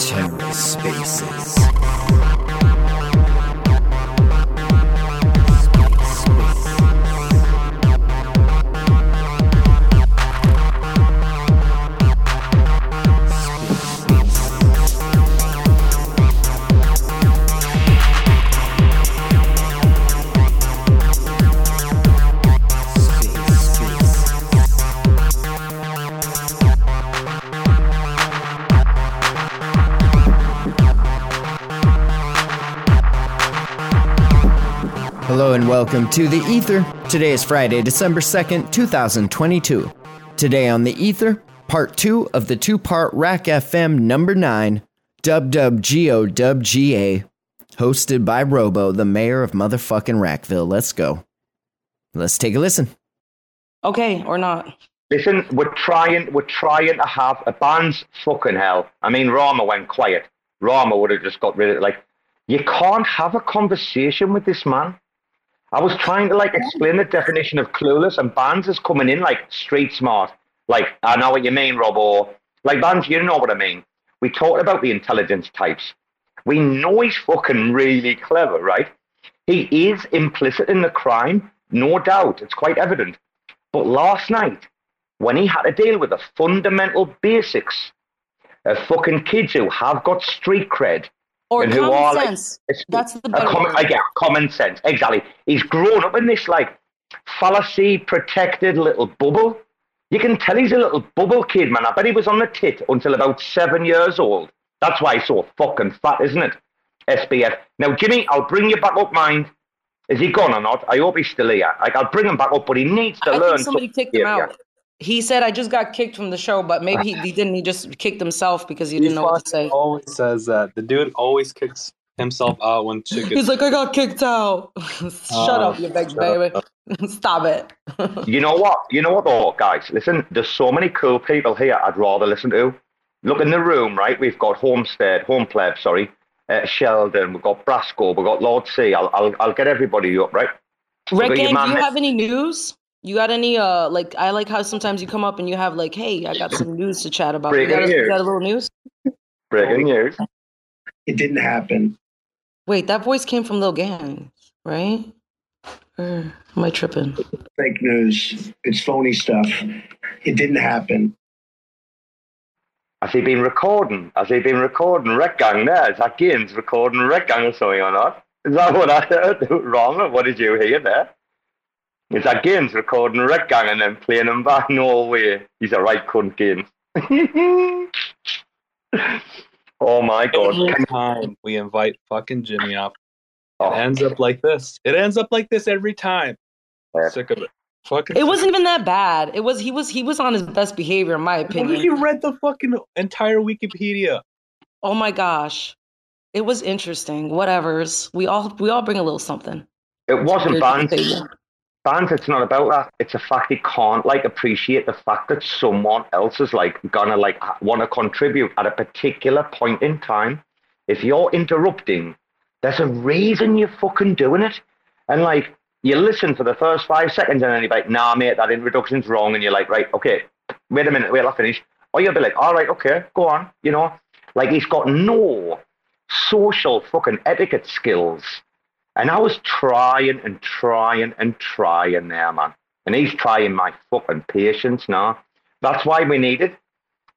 TerraSpaces. Hello and welcome to The Ether. Today is Friday, December 2nd, 2022. Today on The Ether, part two of the two part RAC FM number nine, Dub Dub Go Dub GA, hosted by Robo, the mayor of motherfucking RACville. Let's go. Let's take a listen. Okay, or not. Listen, we're trying, we're trying to have a band's fucking hell. I mean, Rarma went quiet. Rarma would have just got rid of it. Like, you can't have a conversation with this man. I was trying to like explain the definition of clueless, and Bands is coming in like street smart. Like, I know what you mean, Rob, or like Bands, you know what I mean. We talked about the intelligence types. We know he's fucking really clever, right? He is implicit in the crime, no doubt. It's quite evident. But last night, when he had to deal with the fundamental basics of fucking kids who have got street cred Or and common are sense. like That's the better common. I get common sense exactly. He's grown up in this like fallacy protected little bubble. You can tell he's a little bubble kid, man. I bet he was on the tit until about seven years old. That's why he's so fucking fat, isn't it? SBF. Now, Jimmy, I'll bring you back up, mind. Is he gone or not? I hope he's still here. Like, I'll bring him back up, but he needs to I learn. somebody some kicked him out. He said, "I just got kicked from the show," but maybe he, he didn't. He just kicked himself because he didn't know what to fucking say. always says that. The dude always kicks himself out when shit He's like, "I got kicked out." Shut Oh, up, you big shut baby. up. Stop it. You know what? You know what, though, guys? Listen, there's so many cool people here I'd rather listen to. Look in the room, right? We've got Homestead, Home Pleb, sorry, uh, Sheldon, we've got Brasco, we've got Lord C. I'll, I'll, I'll get everybody up, right? Red got your Gang, do you have any news? You got any? Uh, like I like how sometimes you come up and you have like, "Hey, I got some news to chat about." You Breaking got, a, you news. got a little news? Breaking news. It didn't happen. Wait, that voice came from Lil Gang, right? Or am I tripping? Fake news. It's phony stuff. It didn't happen. Has he been recording? Has he been recording Rekt Gang there? Is that Gaines recording Rekt Gang or something or not? Is that what I heard wrong? Or what did you hear there? Is that Gaines recording Rekt Gang and then playing them back? No way. He's a right cunt, Gaines. oh my god. every time we invite fucking Jimmy up. It Oh, ends up like this. It ends up like this every time. Yeah. Sick of it. Fucking. It wasn't even that bad. It was he was he was on his best behavior, in my What if opinion. you read the fucking entire Wikipedia? Oh my gosh, it was interesting. Whatever's. We all we all bring a little something. it wasn't Here's banned. Band, it's not about that. It's a fact he can't like appreciate the fact that someone else is like gonna like want to contribute at a particular point in time. If you're interrupting, there's a reason you're fucking doing it. And like you listen for the first five seconds and then you're like, nah mate, that introduction's wrong, and you're like, right, okay, wait a minute, wait, I'll finish. Or you'll be like, all right, okay, go on, you know. Like he's got no social fucking etiquette skills. And I was trying and trying and trying there, man. And he's trying my fucking patience now. That's why we needed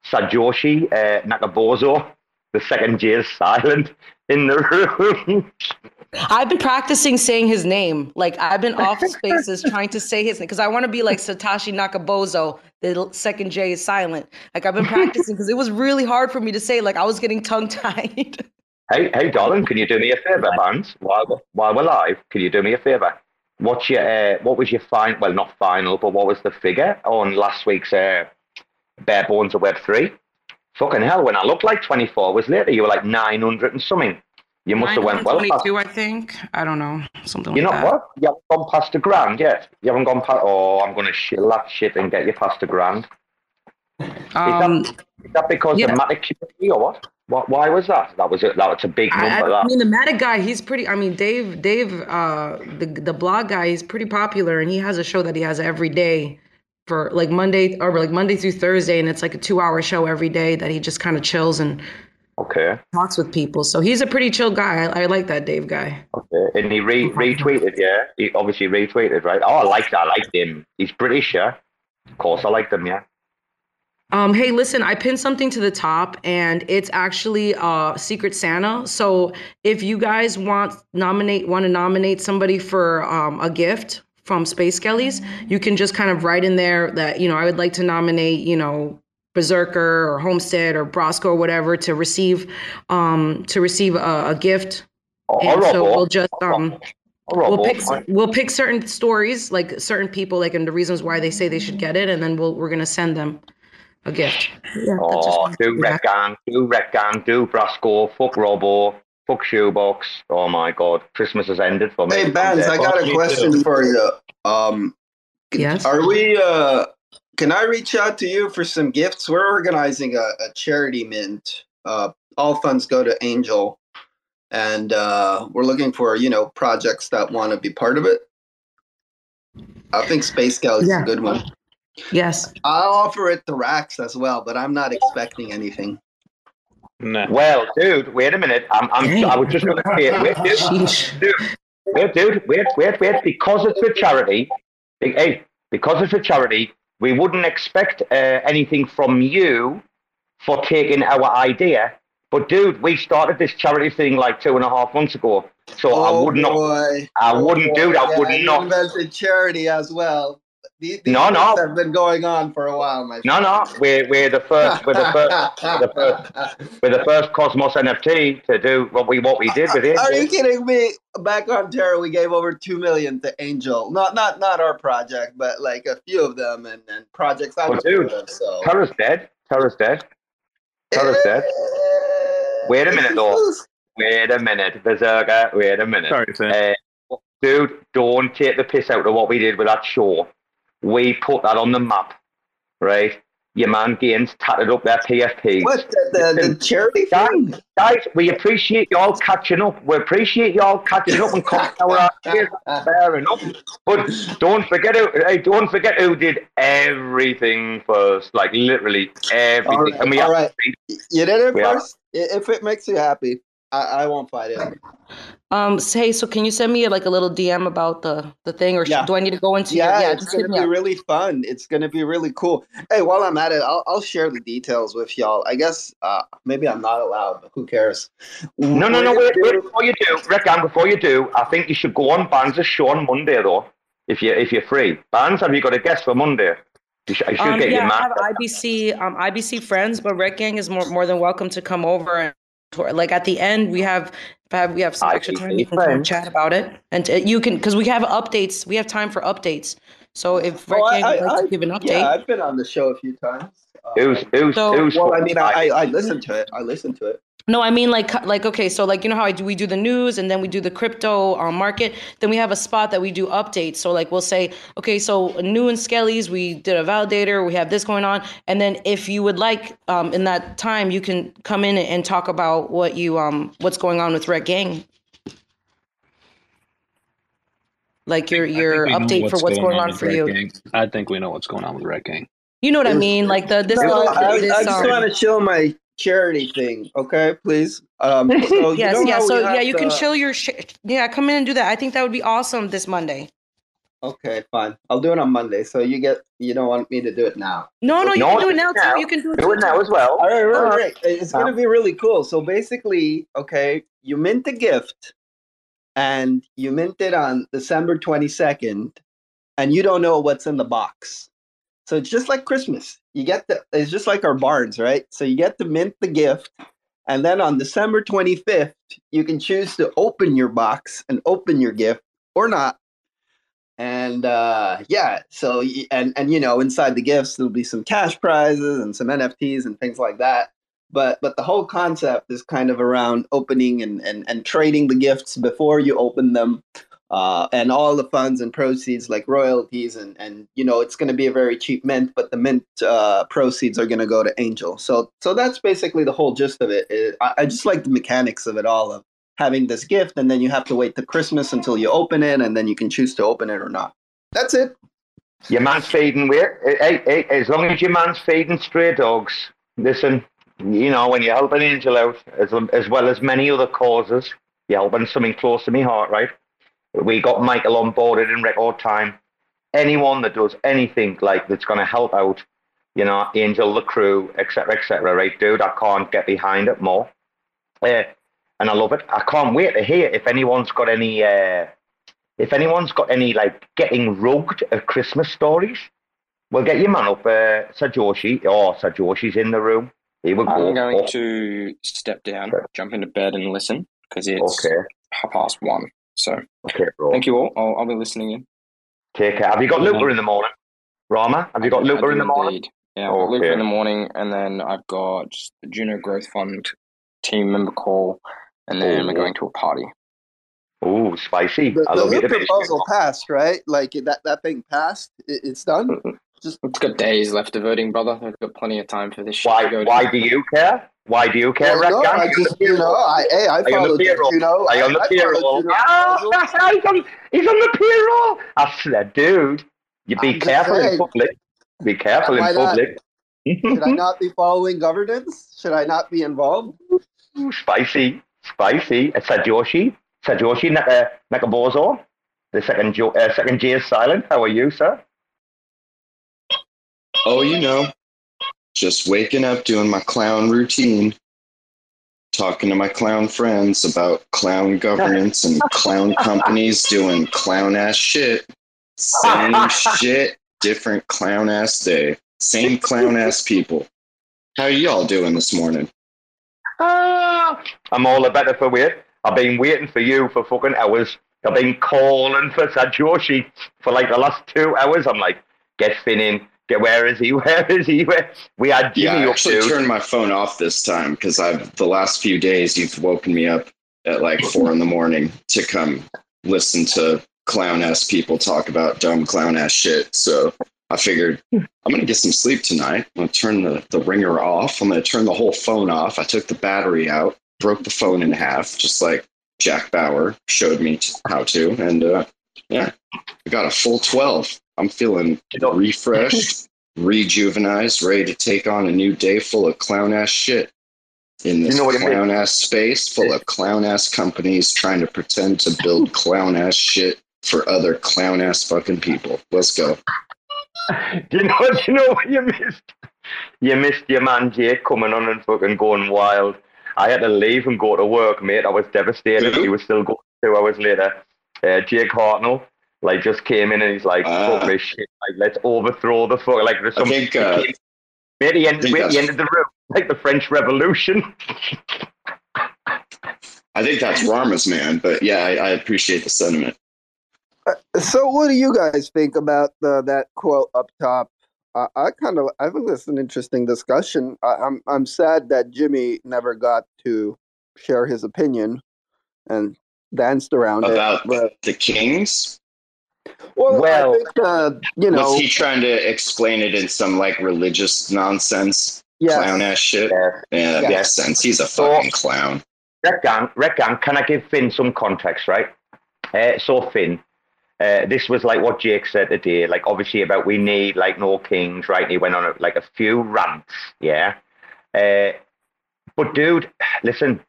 Sajoshi uh, Nakabozo. The second J is silent in the room. I've been practicing saying his name. Like I've been off spaces trying to say his name because I want to be like Satoshi Nakabozo. The second J is silent. Like I've been practicing because it was really hard for me to say. Like I was getting tongue tied. hey, hey, darling, can you do me a favor, Vance? While we're, while we're live, can you do me a favor? What's your uh, what was your final? Well, not final, but what was the figure on last week's uh, Bare Bones of Web three? Fucking hell! When I looked like twenty four hours later, you were like nine hundred and something. You must have went well. past- 922, I think. I don't know. Something You're like not that. what? You haven't gone past a grand yet. You haven't gone past. Oh, I'm going to shill that shit and get you past a grand. Um, Is that because yeah. of Matic or what? Why, why was that? That was a, that was a big number. I, I mean, the Matic guy, he's pretty. I mean, Dave, Dave, uh, the the blog guy, he's pretty popular, and he has a show that he has every day for like Monday or like Monday through Thursday, and it's like a two hour show every day that he just kind of chills and Okay. talks with people. So he's a pretty chill guy. I, I like that Dave guy. Okay. And he re- retweeted, yeah. He obviously retweeted, right? Oh, I like that. I liked him. He's British, yeah. Of course, I like them, yeah. Um, hey, listen, I pinned something to the top, and it's actually uh, Secret Santa. So if you guys want nominate want to nominate somebody for um, a gift from Space Kellys, you can just kind of write in there that you know I would like to nominate you know Berserker or Homestead or Brosco or whatever to receive um, to receive a, a gift. Or, And so we'll just um, we'll pick we'll pick certain stories like certain people like and the reasons why they say they should get it, and then we'll we're gonna send them a gift. Yeah, Oh, do yeah. Rekt Gang, do Rekt Gang, do Brasco, fuck Robbo, fuck Shoebox. Oh my god, Christmas has ended for me. Hey, Bands, I got a question for you. Um, Yes. Are we? Uh, can I reach out to you for some gifts? We're organizing a, a charity mint. Uh, all funds go to Angel, and uh, we're looking for you know projects that want to be part of it. I think Space Gal is Yeah. a good one. Yes. I'll offer it to Rax as well, but I'm not expecting anything. Nah. Well, dude, wait a minute. I'm, I'm, I was just going to say it. Wait, dude, dude, wait, dude, wait, wait, wait. Because it's a charity, hey, because it's a charity, we wouldn't expect uh, anything from you for taking our idea. But dude, we started this charity thing like two and a half months ago, so I would not, Oh, boy. I Oh, wouldn't do boy. that. Yeah, would you not. invented charity as well. These, these No, no. things have been going on for a while, my No, no, we're we're the first, we're the first, we're the first, we're the first Cosmos NFT to do what we what we did with it. Are you kidding me? Back on Terra, we gave over two million to Angel. Not not not our project, but like a few of them and, and projects I Well, was dude, of. So Terra's dead. Terra's dead. Terra's dead. Wait a minute, though. Wait a minute, Berserker. Wait a minute. Sorry, Sam. Uh, dude, don't take the piss out of what we did with that show. We put that on the map, right? Your man Gaines tatted up their PFP. What the, the, the charity thing? Guys, we appreciate y'all catching up. We appreciate y'all catching up and coming our ideas. Fair enough. But don't forget who, hey, don't forget who did everything first. Like literally everything. All right, and we all. You did it first. If it makes you happy, I, I won't fight it. Um. so- Hey. So, can you send me like a little DM about the the thing, or sh- Yeah. do I need to go into? Yeah, your, yeah. it's gonna be up. really fun. It's gonna be really cool. Hey, while I'm at it, I'll, I'll share the details with y'all. I guess uh, maybe I'm not allowed, but who cares? No, no, no, wait, wait, before you do, Rick, and before you do, I think you should go on Bands' show on Monday, though, if, you, if you're free. Bands, have you got a guest for Monday? You should, you should Um, get yeah, your I have IBC um IBC friends, but Rekt Gang is more more than welcome to come over and tour. Like at the end, we have have- we have some extra time. We can friends. chat about it, and uh, you can because we have updates. We have time for updates. So if Red Oh, I- Gang would I- to I- give an update, Yeah, I've been on the show a few times. Uh, it was So- who's well, I mean, I, I, I listened to it. I listened to it. No, I mean like like okay, so like you know how I do we do the news and then we do the crypto um, market. Then we have a spot that we do updates. So like we'll say okay, so new in Skelly's we did a validator. We have this going on, and then if you would like um, in that time, you can come in and talk about what you um what's going on with Rekt Gang. Like your your we know update for what's going on with for Red you. Gang. I think we know what's going on with Rekt Gang. You know what I mean? Like the this No, uh, I, this, I just um, want to show my charity thing, okay? Please. Um, so Yes, yeah. So yeah, have you can the- chill your sh- yeah. Come in and do that. I think that would be awesome this Monday. Okay, fine. I'll do it on Monday. So you get. You don't want me to do it now. No, no, you No, can do it now it now. too. You can do it. Do it now as well. All right, right, Uh, right. It's going to be really cool. So basically, okay, you mint a gift, and you mint it on December twenty second, and you don't know what's in the box. So it's just like Christmas. You get the. It's just like our barns, right? So you get to mint the gift, and then on December twenty fifth, you can choose to open your box and open your gift or not. And uh, yeah, so and and you know inside the gifts there'll be some cash prizes and some NFTs and things like that. But but the whole concept is kind of around opening and and, and trading the gifts before you open them. Uh, and all the funds and proceeds like royalties and and you know it's going to be a very cheap mint but the mint uh, proceeds are going to go to angel so so that's basically the whole gist of it. It- I, I just like the mechanics of it all of having this gift and then you have to wait to christmas until you open it and then you can choose to open it or not that's it Your man's feeding with hey, hey, as long as your man's feeding stray dogs. Listen, you know when you're helping Angel out, as as well as many other causes, you're helping something close to my heart, right? We got Michael on boarded in record time. Anyone that does anything like that's going to help out, you know, Angel, the crew, etc., etc., right, dude? I can't get behind it more, uh, and I love it. I can't wait to hear if anyone's got any. Uh, if anyone's got any like getting rugged at Christmas stories, we'll get your man up, uh, Sajoshi. Oh, Sajoshi's in the room. We go. I'm going Oh, to step down, jump into bed, and listen because it's Okay, half past one. So okay, bro. thank you all. I'll, I'll be listening in. Take care. Have you got Luca in the morning? Rarma, have you got I Luca in the morning? indeed. Yeah, I've got Luca Okay. in the morning, and then I've got the Juno Growth Fund team member call, and then Oh. we're going to a party. Ooh, spicy. the, I the love you Luke to bit. proposal passed right like that that thing passed it, it's done It's got days left of voting, brother. I've got plenty of time for this shit to Why? go Why do you care? Why do you care, Well, no, Rekt Gang? I just, you know, I, hey, I Are you on followed the payroll? Juno. Are you I, on the I payroll? followed Juno Oh, proposal. he's, on, he's on the payroll. I said, dude, you be I'm just careful in public. Be careful in public. Should I not be following governance? Should I not be involved? Ooh, spicy, spicy. Uh, Sajoshi, Sajoshi Naka, Nakabozo. The second, jo- uh, second J is silent. How are you, sir? Oh, you know, just waking up, doing my clown routine, talking to my clown friends about clown governance and clown companies doing clown ass shit. Same shit, different clown ass day. Same clown ass people. How are y'all doing this morning? Ah, I'm all the better for wait. I've been waiting for you for fucking hours. I've been calling for Sajoshi for like the last two hours. I'm like, get Finn in. Get where is he? Where is he? Where? We had Yeah, Jimmy I up, actually turned my phone off this time because I've the last few days you've woken me up at like four in the morning to come listen to clown ass people talk about dumb clown ass shit. So I figured I'm gonna get some sleep tonight. I'm gonna turn the, the ringer off. I'm gonna turn the whole phone off. I took the battery out, broke the phone in half, just like Jack Bauer showed me t- how to, and uh, yeah, I got a full twelve. I'm feeling You know- refreshed, rejuvenized, ready to take on a new day full of clown ass shit. In this know I mean? clown ass space full of clown ass companies trying to pretend to build clown ass shit for other clown ass fucking people. Let's go. You know what? You know what you missed? You missed your man Jake coming on and fucking going wild. I had to leave and go to work, mate. I was devastated. Who? He was still going two hours later. Uh, Jake Hartnell, like, just came in and he's like, Ah. "Fuck this shit! Like, let's overthrow the fuck." Like, there's I some. think, uh, Mate, he ended, think wait, he that's- ended the room like the French Revolution. I think that's Rarma's man, but yeah, I, I appreciate the sentiment. So, what do you guys think about the, that quote up top? I, I kind of, I think that's an interesting discussion. I, I'm, I'm sad that Jimmy never got to share his opinion and danced around About it. But, the Kings? Well, Well- I think, uh, you know, Was he trying to explain it in some like religious nonsense, yes. clown ass shit? Yeah. Yeah, that Yeah. makes sense. He's a So- fucking clown. Regan, Regan, can I give Finn some context, right? Uh, so Finn, uh, this was like what Jake said today, like obviously about we need like no kings, right? And he went on a, like a few rants, yeah. Uh, but dude, listen,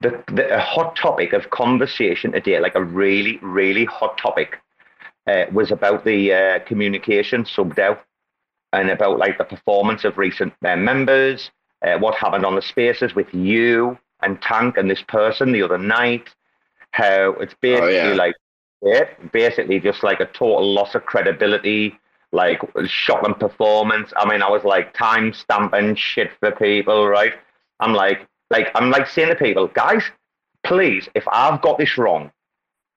the the a hot topic of conversation today, like a really really hot topic, uh, was about the uh, communication sub DAO and about like the performance of recent uh, members, uh, what happened on the spaces with you and Tank and this person the other night. How it's basically yeah. like yeah, basically just like a total loss of credibility, like shocking performance. I mean, I was like time stamping shit for people, right? I'm like, like I'm like saying to people, guys, please, if I've got this wrong,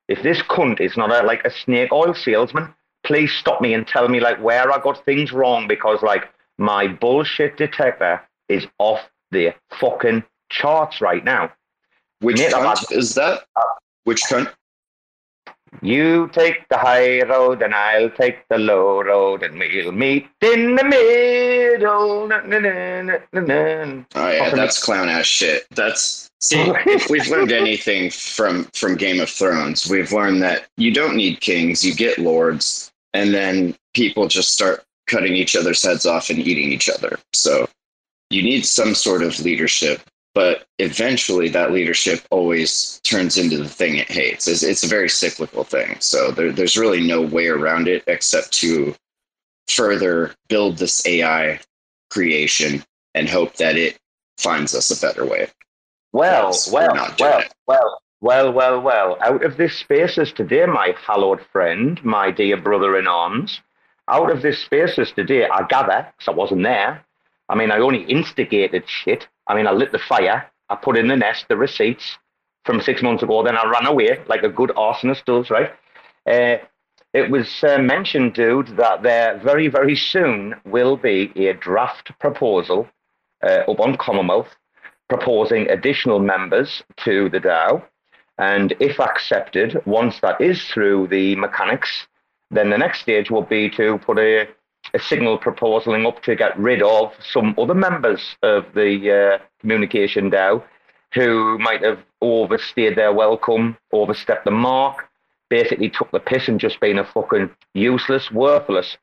if this cunt is not a like a snake oil salesman, please stop me and tell me like where I got things wrong because like my bullshit detector is off the fucking charts right now. Which Mate, cunt is that? Which cunt? You take the high road and I'll take the low road and we'll meet in the middle. Na, na, na, na, na, na. Oh yeah, that's clown ass shit. That's see, if we've learned anything from from Game of Thrones, we've learned that you don't need kings, you get lords, and then people just start cutting each other's heads off and eating each other. So you need some sort of leadership, but eventually that leadership always turns into the thing it hates. It's, it's a very cyclical thing. So there, there's really no way around it except to further build this AI creation and hope that it finds us a better way. Well, Yes, well, well, it. well, well, well, well. Out of this spaces today, my hallowed friend, my dear brother in arms, out of this spaces today, I gather, because I wasn't there. I mean, I only instigated shit. I mean, I lit the fire, I put in the nest the receipts from six months ago, then I ran away like a good arsonist does, right? Uh, it was uh, mentioned, dude, that there very, very soon will be a draft proposal uh, up on Commonwealth proposing additional members to the DAO. And if accepted, once that is through the mechanics, then the next stage will be to put a, a signal proposaling up to get rid of some other members of the uh, communication DAO who might have overstayed their welcome, overstepped the mark, basically took the piss and just been a fucking useless, worthless,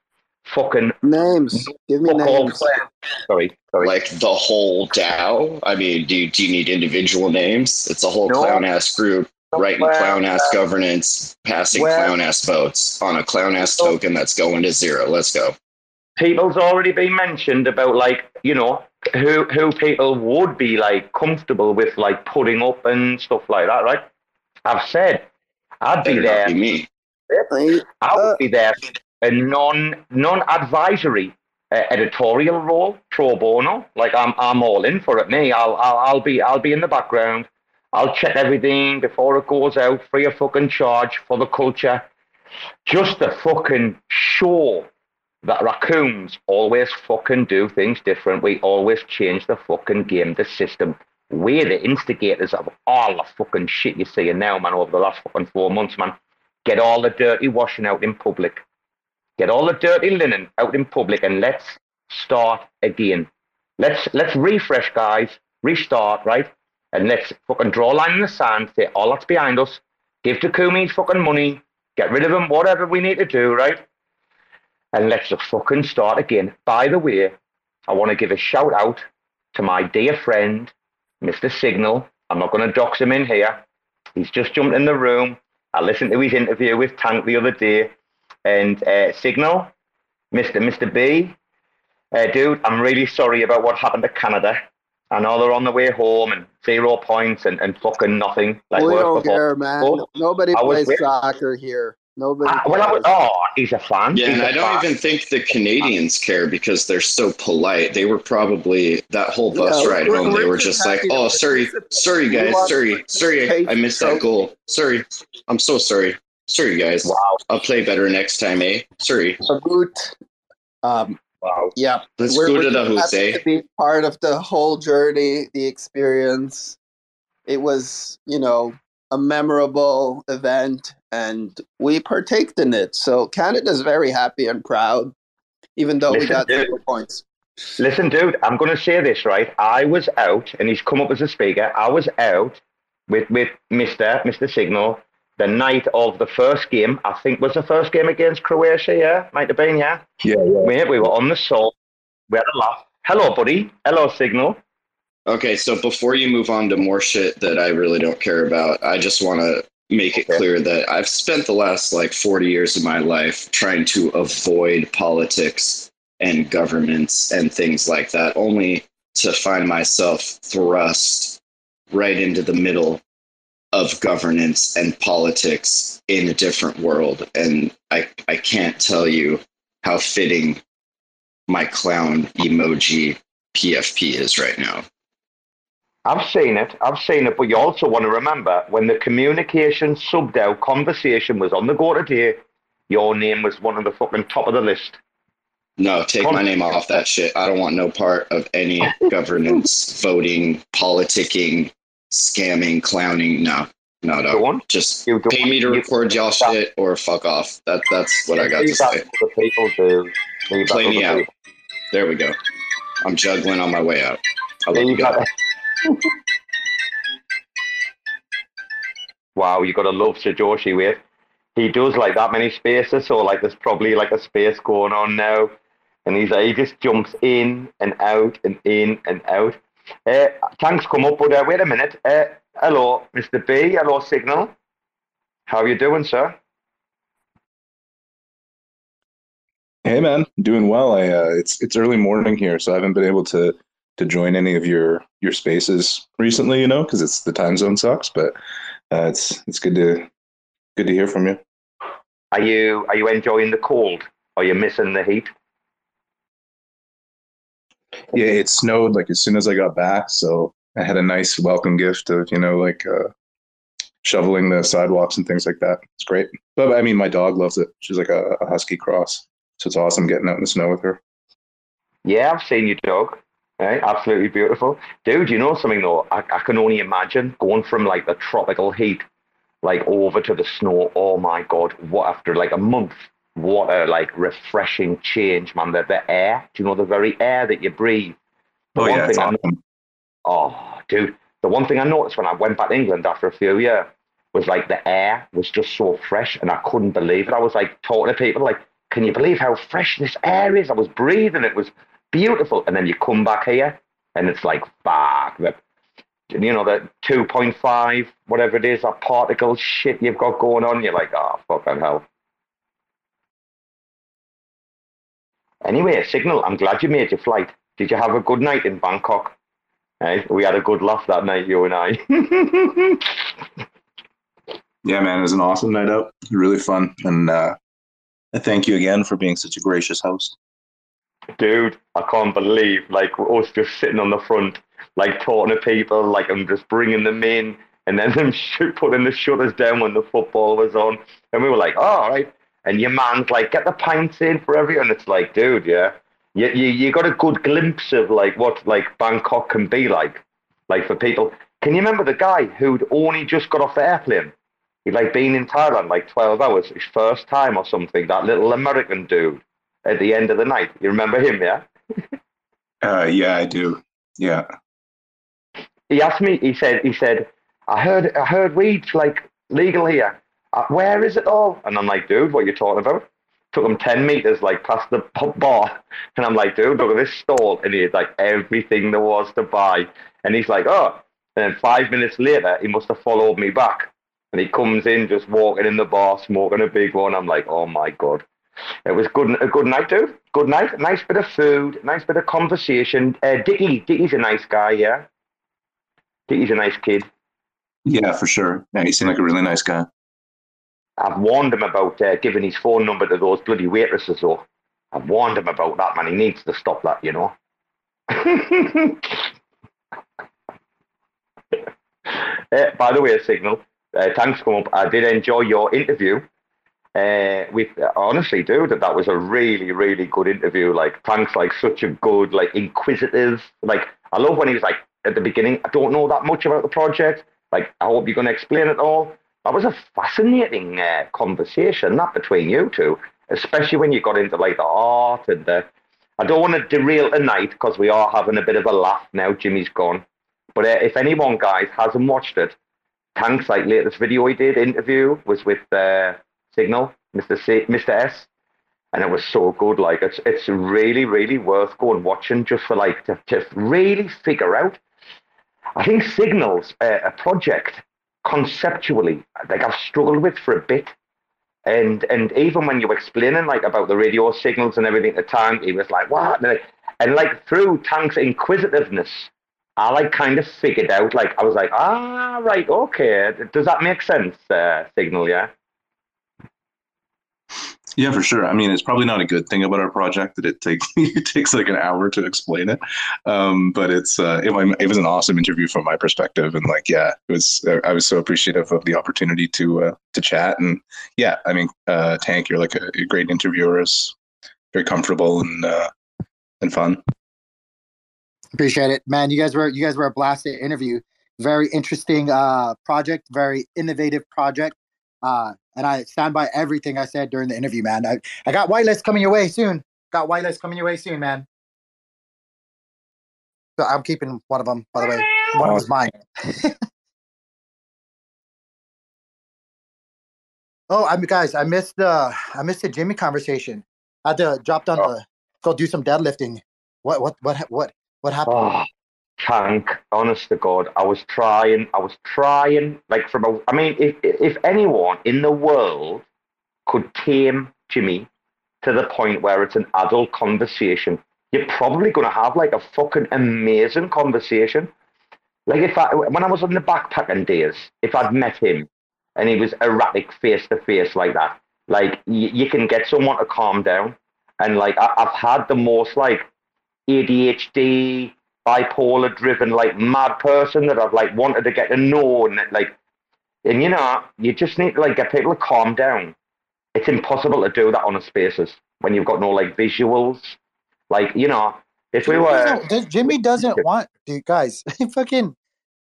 fucking Names. Give me names. player. Sorry, sorry. Like the whole DAO. I mean, do you, do you need individual names? It's a whole No. clown ass group writing Well, clown ass uh, governance, passing well- clown ass votes on a clown ass token that's going to zero. Let's go. people's already been mentioned about like you know who who people would be like comfortable with like putting up and stuff like that right i've said i'd be there not be me. i would Uh, be there a non non advisory uh, editorial role pro bono like i'm i'm all in for it me i'll i'll, I'll be i'll be in the background i'll check everything before it goes out free of fucking charge for the culture just to fucking show that raccoons always fucking do things different. We always change the fucking game, the system. We're the instigators of all the fucking shit you're seeing now, man, over the last fucking four months, man. Get all the dirty washing out in public. Get all the dirty linen out in public and let's start again. Let's let's refresh, guys. Restart, right? And let's fucking draw a line in the sand, say all that's behind us. Give Takumi his fucking money. Get rid of him, whatever we need to do, right? and let's just fucking start again. By the way, I want to give a shout out to my dear friend, Mr. Signal. I'm not going to dox him in here. He's just jumped in the room. I listened to his interview with Tank the other day, and uh, Signal, Mr. Mr. B, uh, dude, I'm really sorry about what happened to Canada. I know they're on the way home and zero points and, and fucking nothing. Like we worse don't before. care, man. Oh, Nobody I plays with- soccer here. Nobody. Ah, well, I was, oh, he's a fan. Yeah, He's and a I don't fan. even think the Canadians care because they're so polite. They were probably that whole bus Yeah, ride we're- home. They we're were just just like, "Oh, sorry, sorry guys, sorry, sorry, I participate, missed that goal. Sorry, I'm so sorry. Sorry, guys. Wow, I'll play better next time, eh? Sorry. A root. Um, wow. yeah, Let's we're, go we're to the just happy Jose. to be part of the whole journey, the experience. It was, you know, a memorable event, and we partaked in it. So Canada's very happy and proud, even though we got dude. zero points. Listen, dude, I'm going to say this, right? I was out, and he's come up as a speaker. I was out with, with Mr. Mr. Signal the night of the first game. I think was the first game against Croatia, yeah? Might have been, yeah? Yeah, yeah. Mate, we were on the salt. We had a laugh. Hello, buddy. Hello, Signal. Okay, so before you move on to more shit that I really don't care about, I just want to make it Okay. clear that I've spent the last like 40 years of my life trying to avoid politics and governments and things like that, only to find myself thrust right into the middle of governance and politics in a different world. And I, I can't tell you how fitting my clown emoji PFP is right now. I've seen it. I've seen it. But you also want to remember when the communication sub DAO conversation was on the go today, your name was one of the fucking top of the list. No, take my name off that shit. I don't want no part of any governance, voting, politicking, scamming, clowning. No, No, no. Just You don't- pay me to record y'all shit or fuck off. That that's what I got to say. the people leave Play me out. people. There we go. I'm juggling on my way out. I love you you guys. go. wow, you got to love Sir Joshi with. He does like that many spaces, so like there's probably like a space going on now, and he's like, he just jumps in and out and in and out. Uh, thanks, come up, but uh, wait a minute. Uh, hello, Mr. B. Hello, Signal. How are you doing, sir? Hey man, doing well. I uh, it's it's early morning here, so I haven't been able to to join any of your your spaces recently. You know, because it's the time zone sucks. But uh, it's it's good to good to hear from you. Are you are you enjoying the cold? Are you missing the heat? Yeah, it snowed like as soon as I got back, so I had a nice welcome gift of you know like uh, shoveling the sidewalks and things like that. It's great. But I mean, my dog loves it. She's like a, a husky cross, so it's awesome getting out in the snow with her. Yeah, I've seen your dog. Right? Absolutely beautiful. Dude, you know something though? I, I can only imagine going from like the tropical heat like over to the snow. Oh my god, what after like a month? What a like refreshing change, man. The, the air, do you know the very air that you breathe? The Oh one yeah, it's thing I awesome. Oh, dude, the one thing I noticed when I went back to England after a few years was like the air was just so fresh, and I couldn't believe it. I was like talking to people, like, "Can you believe how fresh this air is?" I was breathing; it was beautiful. And then you come back here, and it's like, fuck, the, you know, the two point five, whatever it is, that particle shit you've got going on. You're like, oh, fucking hell. Anyway, Signal, I'm glad you made your flight. Did you have a good night in Bangkok? Hey, we had a good laugh that night, you and I. Yeah, man, it was an awesome night out. Really fun, and uh, I thank you again for being such a gracious host. Dude, I can't believe like us just sitting on the front, like talking to people, like I'm just bringing them in, and then them putting the shutters down when the football was on, and we were like, oh, all right. And your man's like, get the pints in for everyone. It's like, dude, yeah, you, you you got a good glimpse of like what like Bangkok can be like, like for people. Can you remember the guy who'd only just got off the airplane? He'd like been in Thailand like 12 hours, his first time or something. That little American dude at the end of the night. You remember him, yeah? Uh, yeah, I do. Yeah, He asked me. He said, he said, I heard, I heard weed's like legal here. Uh, where is it all? And I'm like, dude, what are you talking about? Took him 10 meters like past the pub bar. And I'm like, dude, look at this stall. And he had like everything there was to buy. And he's like, oh. And then five minutes later, he must have followed me back. And he comes in just walking in the bar, smoking a big one. I'm like, oh my God. It was good, a good night, dude. Good night. Nice bit of food, nice bit of conversation. Uh, Dickie, Dickie's a nice guy, yeah. Dickie's a nice kid. yeah, for sure. Yeah, he seemed like a really nice guy. I've warned him about uh, giving his phone number to those bloody waitresses, though. I've warned him about that, man. He needs to stop that, you know. Uh, by the way, Signal, uh, thanks coming up. I did enjoy your interview. Uh, with honestly, dude, that that was a really, really good interview. Like, thanks, like such a good, like inquisitive. Like, I love when he was like at the beginning. I don't know that much about the project. Like, I hope you're going to explain it all. That was a fascinating uh, conversation, that between you two, especially when you got into like the art and the. I don't want to derail tonight because we are having a bit of a laugh now. Jimmy's gone, but uh, if anyone, guys, hasn't watched it, Tank's like latest video he did interview was with uh, Signal, Mr. C, Mr. S, and it was so good. Like it's it's really really worth going watching just for like to, to really figure out. I think Signal's uh, a project conceptually like I've struggled with for a bit. And and even when you were explaining like about the radio signals and everything the Tank, he was like, "What?" And like, and like through Tank's inquisitiveness, I like kind of figured out. Like I was like, "Ah, right, okay. Does that make sense?" Uh, Signal, yeah. Yeah, for sure. I mean, it's probably not a good thing about our project that it takes it takes like an hour to explain it. Um, but it's uh, it, it was an awesome interview from my perspective, and like, yeah, it was. I was so appreciative of the opportunity to uh, to chat, and yeah, I mean, uh, Tank, you're like a, a great interviewer, is very comfortable and uh, and fun. Appreciate it, man. You guys were you guys were a blast to interview. very interesting uh, project, very innovative project. Uh, and I stand by everything I said during the interview, man. I, I got whitelist coming your way soon. Got whitelist coming your way soon, man. So I'm keeping one of them, by the way. One of them's mine. oh, I'm guys. I missed the I missed the Jimmy conversation. I had to drop down the go do some deadlifting. What what what what what happened? Oh, tank. Honest to God, I was trying. I was trying. Like from a. I mean, if if anyone in the world could tame Jimmy to the point where it's an adult conversation, you're probably going to have like a fucking amazing conversation. Like if I when I was on the backpacking days, if I'd met him and he was erratic face to face like that, like y- you can get someone to calm down. And like I- I've had the most like ADHD, bipolar driven, like mad person that I've like wanted to get to know and like, and you know, you just need to like get people to calm down. It's impossible to do that on a spaces when you've got no like visuals. Like you know, if we Jimmy were doesn't- Jimmy doesn't want, dude, guys. He fucking,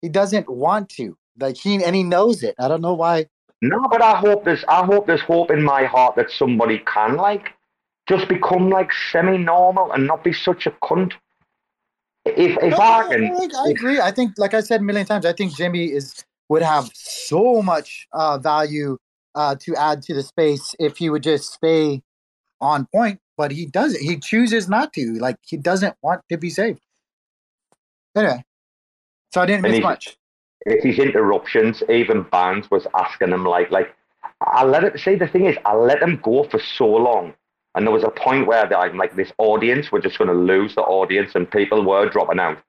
he doesn't want to. Like he and he knows it. I don't know why. No, but I hope there's I hope there's hope in my heart that somebody can like just become like semi normal and not be such a cunt. If if No, I can like, I agree. I think, like I said a million times, I think Jimmy is would have so much uh, value uh, to add to the space if he would just stay on point. But he doesn't. He chooses not to. Like he doesn't want to be saved. Anyway, so I didn't And miss he's- much. if his interruptions, even Barnes was asking him like like I let it see the thing is I let him go for so long. And there was a point where I'm like this audience, we're just gonna lose the audience and people were dropping out.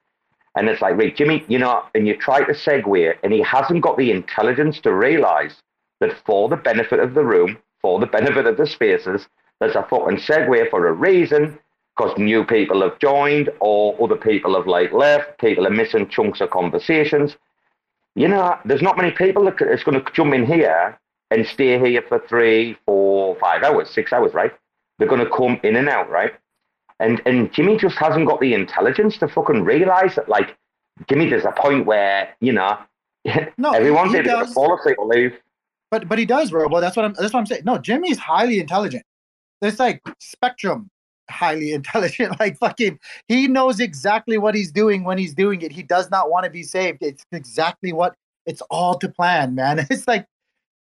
And it's like, wait, Jimmy, you know, and you try to segue and he hasn't got the intelligence to realize that for the benefit of the room, for the benefit of the spaces, there's a fucking segue for a reason because new people have joined or other people have like left, people are missing chunks of conversations you know, there's not many people that that's going to jump in here and stay here for three, four, five hours, six hours, right? They're going to come in and out, right? And and Jimmy just hasn't got the intelligence to fucking realize that, like, Jimmy, there's a point where you know No, he- everyone's he either does. fall asleep or leave. But but he does, bro. Well, that's what I'm. That's what I'm saying. No, Jimmy's highly intelligent. There's like spectrum highly intelligent. Like fucking, he knows exactly what he's doing when he's doing it. He does not want to be saved. It's exactly what it's all to plan, man. It's like,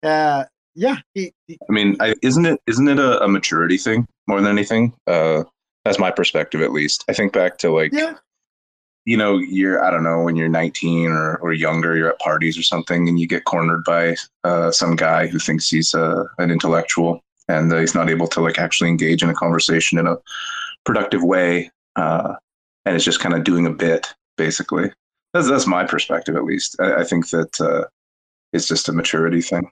uh, yeah. He, he- I mean, I, isn't it isn't it a, a maturity thing more than anything? Uh, that's my perspective, at least. I think back to like, yeah. you know, you're I don't know when you're 19 or, or younger, you're at parties or something, and you get cornered by uh, some guy who thinks he's uh, an intellectual, and uh, he's not able to like actually engage in a conversation in a productive way, uh, and it's just kind of doing a bit, basically. That's that's my perspective, at least. I, I think that uh, it's just a maturity thing.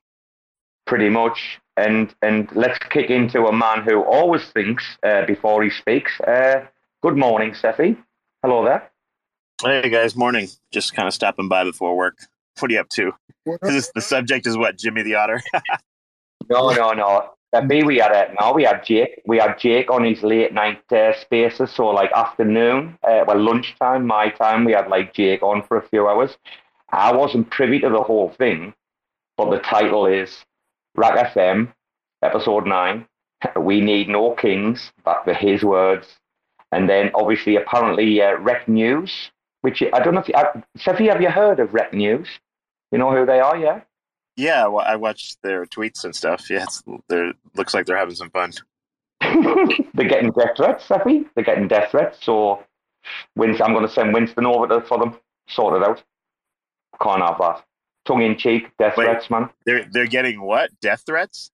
Pretty much. And and let's kick into a man who always thinks uh, before he speaks. Uh, good morning, Cephii. Hello there. Hey guys, morning. Just kind of stopping by before work. What are you up to? This, the subject is what? Jimmy the Otter. No, no, no. Cephii, we had it. no, we had Jake. We had Jake on his late night uh, spaces. So like afternoon, uh, well lunchtime, my time. We had like Jake on for a few hours. I wasn't privy to the whole thing, but the title is RAC FM, episode nine. We need no kings. That were his words. And then obviously, apparently, uh, Rekt News, which I don't know if you, uh, have you heard of Rekt News? You know who they are, yeah? yeah, well, I watched their tweets and stuff. Yeah, it's, they're looks like they're having some fun. They're getting death threats, Cephii. They're getting death threats. So, Winston, I'm going to send Winston over to, for them. Sort it out. Can't have that. Tongue in cheek, death Wait. threats, man. They're they're getting what? Death threats?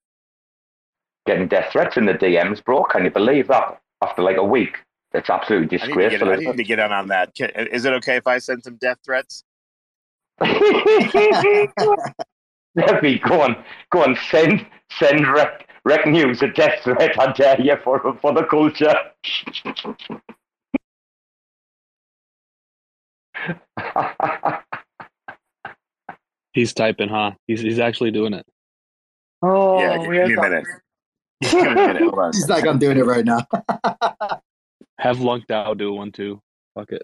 Getting death threats in the DMs, bro. Can you believe that? After like a week, it's absolutely I need to get, disgraceful. I need to get in on that. Can, is it okay if I send some death threats? Cephii, go on, go on. Send send rec, rekt news a death threat. I dare you for for the culture. He's typing, huh? He's he's actually doing it. oh, yeah, give where's me a minute. Give me a minute. Hold on. He's like, I'm doing it right now. Have Lunk Dao do one too. Fuck it.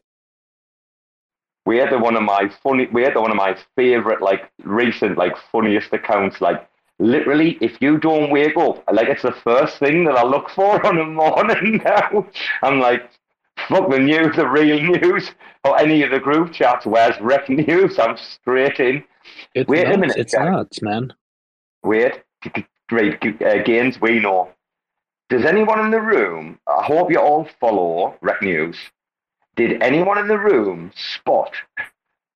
we had the one of my funny, we had the one of my favorite, like recent, like funniest accounts. Like literally, if you don't wake up, like it's the first thing that I look for on a morning now. I'm like, fuck the news, the real news, or any of the group chats. Where's rekt news? I'm straight in. It's Wait nuts. a minute, It's guys. nuts, man. Wait, great uh, gains. We know. Does anyone in the room? I hope you all follow Rekt News. Did anyone in the room spot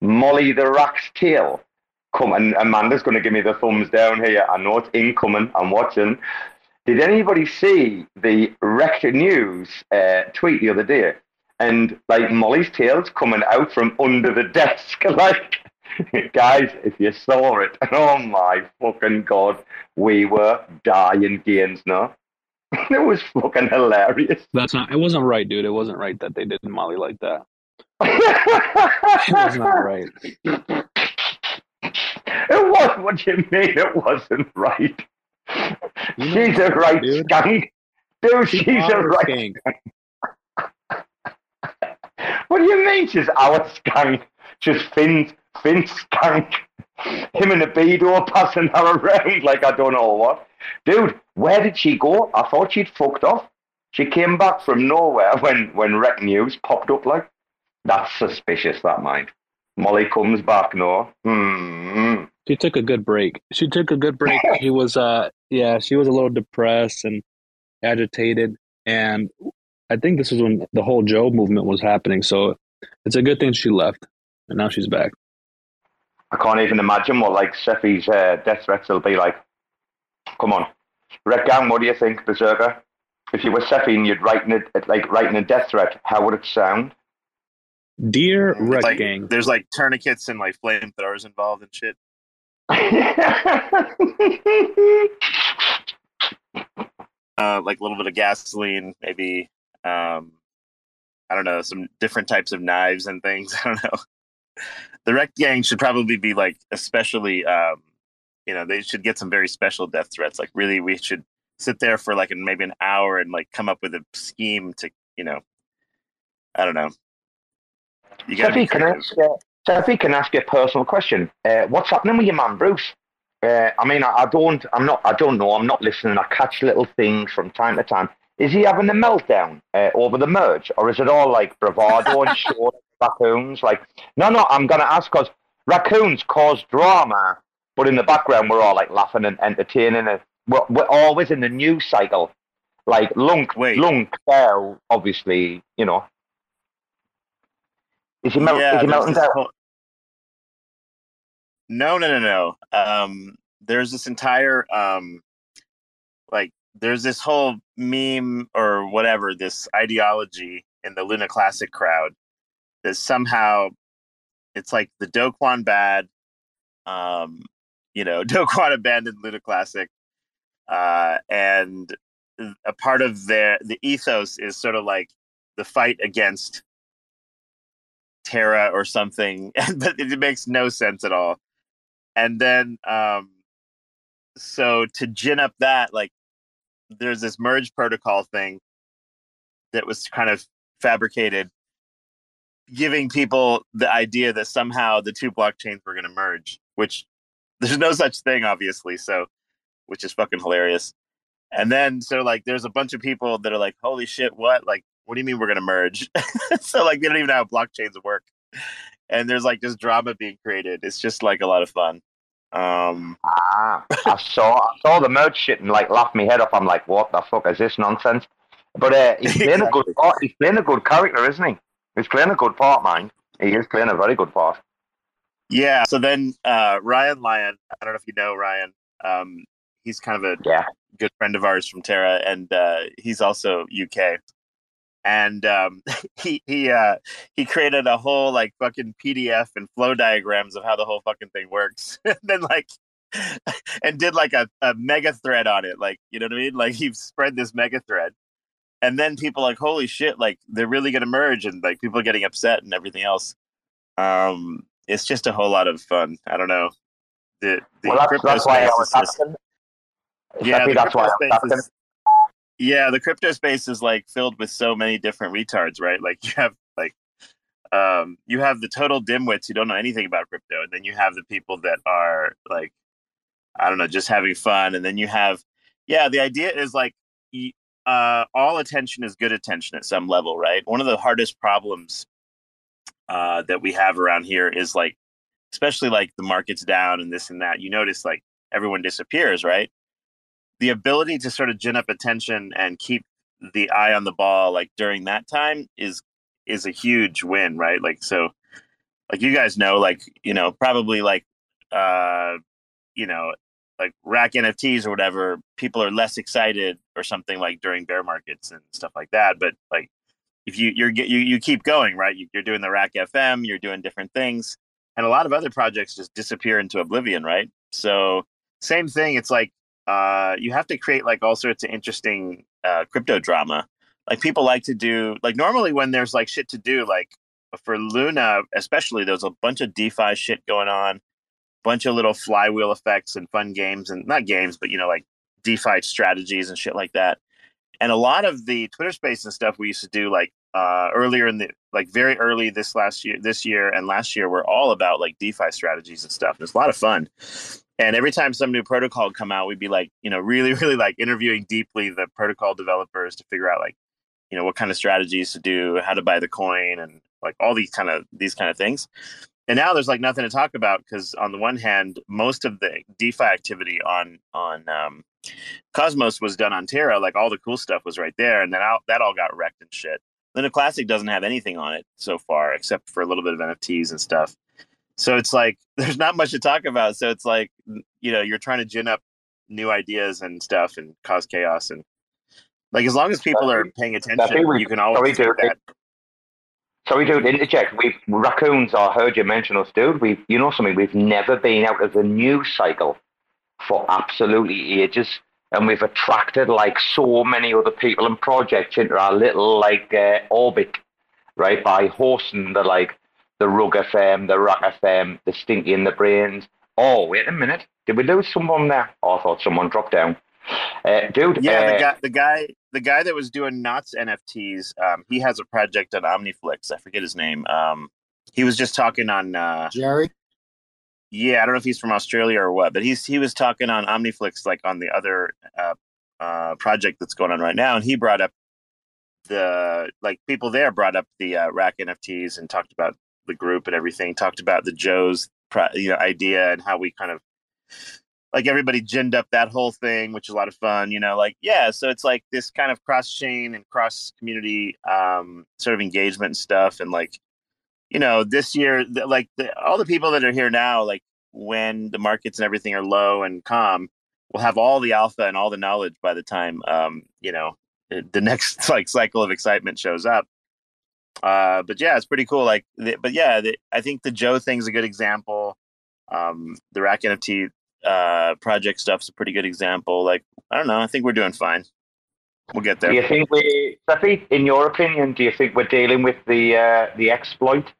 Molly the Rat's tail? Come and Amanda's going to give me the thumbs down here. I know it's incoming. I'm watching. Did anybody see the Rekt News uh, tweet the other day? And like Molly's tail's coming out from under the desk. Like, guys, if you saw it, oh my fucking god, we were dying gains now. it was fucking hilarious. That's not. It wasn't right, dude. It wasn't right that they did Molly like that. it was not right. It was what do you mean. It wasn't right. she's a right skunk. Dude, she's a a right skank. skunk. What do you mean she's our skunk? She's Finn's, Finn's skunk. Him and the Beto passing her around like I don't know what. Dude, where did she go? I thought she'd fucked off. She came back from nowhere when, when Rekt News popped up like. That's suspicious, that mind. Molly comes back, no. Hmm. She took a good break. She took a good break. She was, uh, yeah, she was a little depressed and agitated, and I think this is when the whole Joe movement was happening. So it's a good thing she left, and now she's back. I can't even imagine what like Cephii's uh, death threats will be like. Come on, Rekt Gang, what do you think, Berserker? If you were Cephii and you'd write a, like writing a death threat, how would it sound? Dear Rekt like, Gang, There's like tourniquets and like flamethrowers involved and shit. uh, like a little bit of gasoline, maybe. Um, I don't know, some different types of knives and things. I don't know. The Rekt Gang should probably be like, especially, um, you know, they should get some very special death threats. Like, really, we should sit there for like an, maybe an hour and like come up with a scheme to, you know, I don't know. You gotta be Cephii, can I ask you, Cephii, can I ask you a personal question? Uh, what's happening with your man, Bruce? Uh, I mean, I, I don't, I'm not, I don't know. I'm not listening. I catch little things from time to time. Is he having a meltdown uh, over the merge, or is it all like bravado and short raccoons? Like, no, no. I'm gonna ask because raccoons cause drama, but in the background we're all like laughing and entertaining. It. We're, we're always in the news cycle. Like Lunk, Lunk, Bell, obviously, you know. Is he, mel- Yeah, is he melting down? whole- No, no, no, no. Um, there's this entire um, like there's this whole meme or whatever, this ideology in the Luna Classic crowd that somehow it's like the Do Kwon bad, um, you know, Do Kwon abandoned Luna Classic, uh, and a part of their the ethos is sort of like the fight against Terra or something, but it makes no sense at all. And then, um, so to gin up that, like, there's this merge protocol thing that was kind of fabricated, giving people the idea that somehow the two blockchains were going to merge, which there's no such thing, obviously. So, which is fucking hilarious. And then, so like, there's a bunch of people that are like, "Holy shit, what? Like, what do you mean we're gonna merge?" so like, they don't even know how blockchains work. And there's like this drama being created. It's just like a lot of fun. Um, Ah, I saw I saw the merge shit and like laughed my head off. I'm like, what the fuck is this nonsense? But uh, he's playing a good part. He's playing a good character, isn't he? He's playing a good part, man. He is playing a very good part. yeah. So then uh, Ryan Lyon, I don't know if you know Ryan. Um, he's kind of a yeah. good friend of ours from Terra, and uh, he's also UK. And um, he he uh, he created a whole like fucking PDF and flow diagrams of how the whole fucking thing works, and then like and did like a, a mega thread on it. Like you know what I mean? Like he spread this mega thread, and then people like holy shit, like they're really gonna merge, and like people are getting upset and everything else. Um, it's just a whole lot of fun. I don't know. The, the Well, that's, that's why I was asking. yeah, that's why I crypto was space asking. Yeah, the crypto space is like filled with so many different retards, right? Like you have like um, you have the total dimwits who don't know anything about crypto, and then you have the people that are like, I don't know, just having fun, and then you have, yeah, the idea is like, uh, all attention is good attention at some level, right? One of the hardest problems uh, that we have around here is like, especially like the market's down and this and that. You notice like everyone disappears, right? The ability to sort of gin up attention and keep the eye on the ball like during that time is is a huge win, right? Like so like you guys know, like, you know, probably like uh you know, like RAC NFTs or whatever, people are less excited or something like during bear markets and stuff like that. But like if you you're you you keep going, right? You, you're doing the RAC FM, you're doing different things, and a lot of other projects just disappear into oblivion, right? So same thing. It's like uh, you have to create like all sorts of interesting uh, crypto drama. Like people like to do like normally when there's like shit to do, like for Luna especially, there's a bunch of DeFi shit going on, bunch of little flywheel effects and fun games and not games, but you know like DeFi strategies and shit like that. And a lot of the Twitter Space and stuff we used to do like uh, earlier in the like very early this last year, this year and last year were all about like DeFi strategies and stuff. It's a lot of fun. And every time some new protocol come out, we'd be like, you know, really, really like interviewing deeply the protocol developers to figure out like, you know, what kind of strategies to do, how to buy the coin, and like all these kind of these kind of things. And now there's like nothing to talk about because on the one hand, most of the DeFi activity on on um, Cosmos was done on Terra. Like all the cool stuff was right there, and then out, that all got wrecked and shit. Luna Classic doesn't have anything on it so far, except for a little bit of NFTs and stuff. So it's like there's not much to talk about. So it's like you know you're trying to gin up new ideas and stuff and cause chaos and like as long as people are paying attention, you can always do that. Sorry, dude, interject. We've raccoons. I heard you mention us, dude. We've, you know, something. We've never been out of the news cycle for absolutely ages, and we've attracted like so many other people and projects into our little like uh, orbit, right? By hosting the like the Rug FM, the RAC FM, the Stinky in the Brains. Oh, wait a minute. Did we lose someone there? Oh, I thought someone dropped down. Uh, dude, yeah, uh, the guy, the guy, the guy that was doing Knots NFTs. Um, he has a project on OmniFlix. I forget his name. Um, he was just talking on uh, Jerry. Yeah, I don't know if he's from Australia or what, but he's he was talking on OmniFlix, like on the other uh, uh, project that's going on right now, and he brought up the like people there brought up the uh, RAC NFTs and talked about the group and everything. Talked about the Joe's you know idea and how we kind of like everybody ginned up that whole thing, which is a lot of fun, you know, like, yeah. So it's like this kind of cross chain and cross community um, sort of engagement and stuff. And like, you know, this year, the, like the, all the people that are here now, like when the markets and everything are low and calm, will have all the alpha and all the knowledge by the time, um, you know, the next like cycle of excitement shows up. Uh, but yeah, it's pretty cool. Like, the, but yeah, the, I think the Joe thing's a good example. Um, the RAC NFT uh, project stuff's a pretty good example. Like, I don't know. I think we're doing fine. We'll get there. Do you think we, Cephii, in your opinion, do you think we're dealing with the uh, the exploit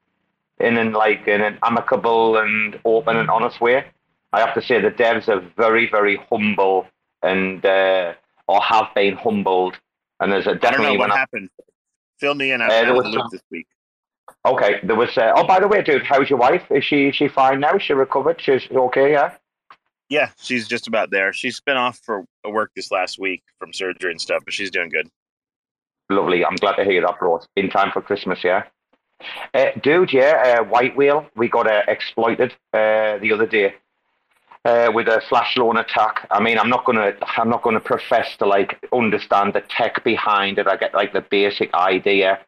in an like in an amicable and open and honest way? I have to say the devs are very, very humble and uh, or have been humbled. And there's a definitely I don't know what when I- happened. Fill me in. Uh, I uh, was some- this week. Okay, there was. Uh, oh, by the way, dude, how's your wife? Is she is she fine now? Is she recovered? She's okay, yeah. Yeah, she's just about there. She's been off for work this last week from surgery and stuff, but she's doing good. Lovely. I'm glad to hear that, bro. In time for Christmas, yeah. Uh, dude, yeah, uh, White Whale, we got uh, exploited uh, the other day uh, with a flash loan attack. I mean, I'm not gonna, I'm not gonna profess to like understand the tech behind it. I get like the basic idea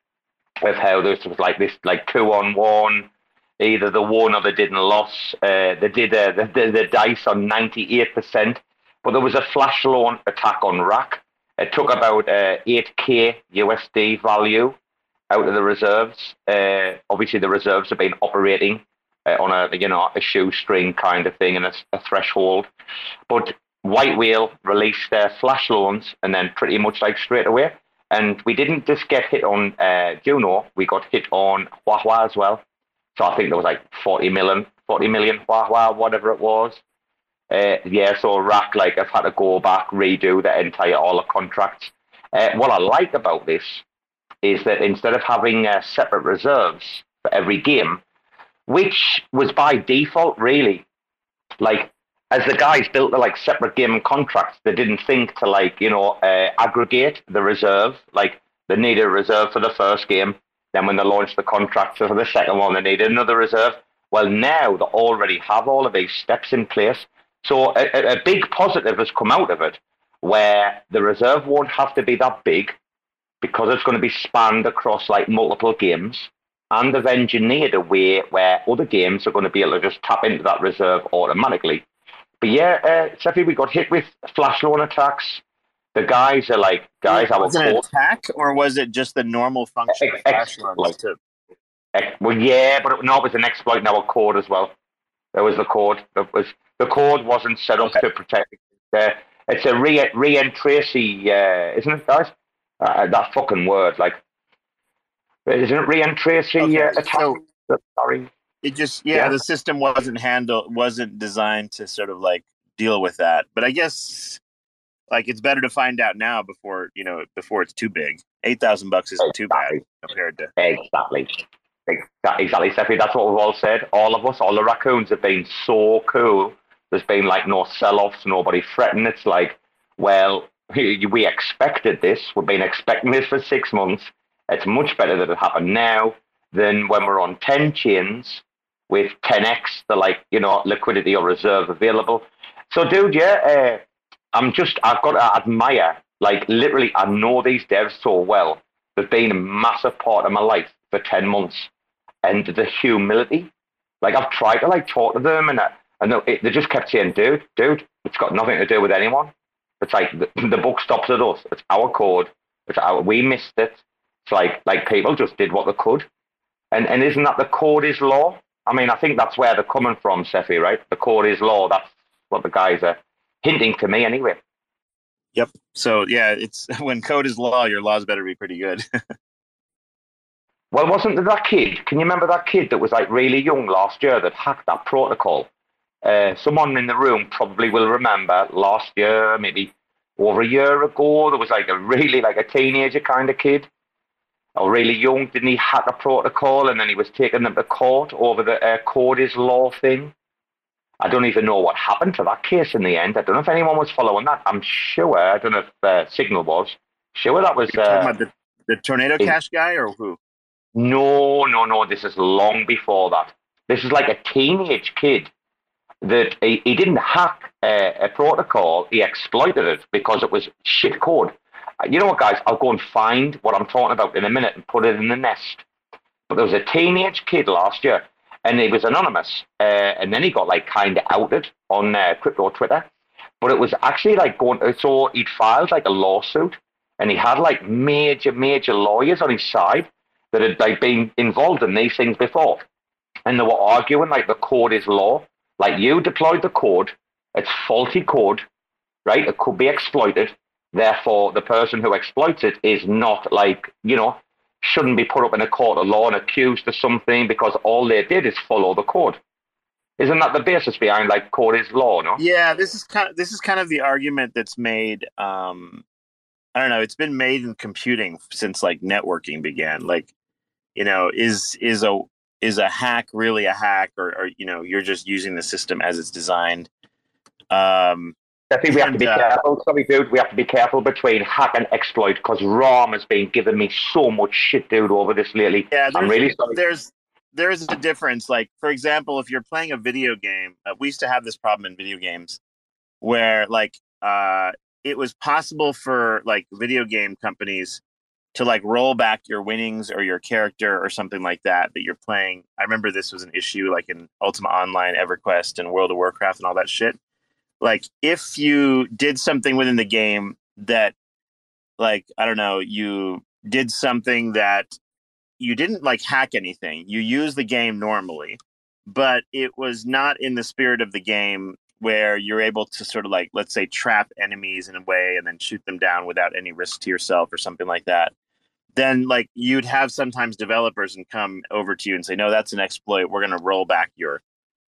of how this was like this, like two on one. Either the won or they didn't loss. Uh, they did uh, the, the, the dice on 98%, but there was a flash loan attack on RAC. It took about uh, 8k USD value out of the reserves. Uh, obviously, the reserves have been operating uh, on a you know a shoestring kind of thing and a, a threshold. But White Whale released their flash loans and then pretty much like straight away. And we didn't just get hit on uh, Juno, we got hit on Huahua as well. So I think there was like 40 million, 40 million Huahua, whatever it was. Uh, yeah, so RAC like I've had to go back, redo the entire all the contracts. Uh, what I like about this is that instead of having uh, separate reserves for every game, which was by default, really. Like, as the guys built the like separate game contracts, they didn't think to like you know uh, aggregate the reserve. Like they needed a reserve for the first game. Then when they launched the contract for the second one, they needed another reserve. Well, now they already have all of these steps in place. So a, a big positive has come out of it, where the reserve won't have to be that big because it's going to be spanned across like multiple games. And they've engineered a way where other games are going to be able to just tap into that reserve automatically. But yeah, uh, Cephii, we got hit with flash loan attacks. The guys are like, guys, I was it an attack or was it just the normal function of flash loans to Ex- Well, yeah, but it, no, it was an exploit in our code as well. There was the code. That was the code wasn't set up to protect. Uh, it's a re re-entry, uh, isn't it, guys? Uh, that fucking word, like, isn't it re-entry uh, attack? Sorry. It just yeah, Yeah. the system wasn't handle wasn't designed to sort of like deal with that. But I guess like it's better to find out now before you know before it's too big. Eight thousand bucks isn't too bad compared to Exactly. Exactly, exactly, Cephii. That's what we've all said. All of us, all the raccoons have been so cool. There's been like no sell-offs, nobody fretting. It's like, well, we expected this. We've been expecting this for six months. It's much better that it happened now than when we're on 10 chains with 10x, the like, you know, liquidity or reserve available. So, dude, yeah, uh, I'm just, I've got to admire, like, literally, I know these devs so well. They've been a massive part of my life for 10 months. And the humility, like, I've tried to, like, talk to them, and, I, and they, they just kept saying, dude, dude, it's got nothing to do with anyone. It's like the, the book stops at us. It's our code. It's our, we missed it. It's like, like people just did what they could. And, and isn't that the code is law? I mean, I think that's where they're coming from, Cephii, right? The code is law. That's what the guys are hinting to me anyway. Yep. So yeah, it's when code is law, your laws better be pretty good. Well, wasn't there that kid? Can you remember that kid that was like really young last year that hacked that protocol? Uh, someone in the room probably will remember last year, maybe over a year ago, there was like a really like a teenager kind of kid, or really young. Didn't he hack a protocol and then he was taking them to court over the uh, code is law thing? I don't even know what happened to that case in the end. I don't know if anyone was following that. I'm sure. I don't know if uh, Signal was. Sure, that was. Uh, about the, the tornado it- cash guy or who? no, no, no. This is long before that. This is like a teenage kid that he, he didn't hack a, a protocol. He exploited it because it was shit code. Uh, You know what, guys? I'll go and find what I'm talking about in a minute and put it in the nest. But there was a teenage kid last year, and he was anonymous, uh, and then he got like kind of outed on uh, crypto Twitter. But it was actually like going. So he'd filed like a lawsuit, and he had like major, major lawyers on his side that had like been involved in these things before, and they were arguing like the code is law. Like you deployed the code, it's faulty code, right? It could be exploited. Therefore, the person who exploits it is not like you know shouldn't be put up in a court of law and accused of something because all they did is follow the code. Isn't that the basis behind like code is law? No. Yeah, this is kind of this is kind of the argument that's made. Um, I don't know. It's been made in computing since like networking began. Like, you know, is is a is a hack really a hack, or, or you know, you're just using the system as it's designed. Um, I think we have to be uh, careful. Sorry, dude. We have to be careful between hack and exploit because Rom has been giving me so much shit, dude, over this lately. Yeah, I'm there's- really sorry. There's there is a difference. Like for example, if you're playing a video game, uh, we used to have this problem in video games where like uh, it was possible for like video game companies to like roll back your winnings or your character or something like that that you're playing. I remember this was an issue like in Ultima Online, EverQuest, and World of Warcraft and all that shit. Like if you did something within the game that like I don't know, you did something that you didn't like hack anything. You use the game normally, but it was not in the spirit of the game where you're able to sort of like let's say trap enemies in a way and then shoot them down without any risk to yourself or something like that. Then like you'd have sometimes developers and come over to you and say, "No, that's an exploit. We're going to roll back your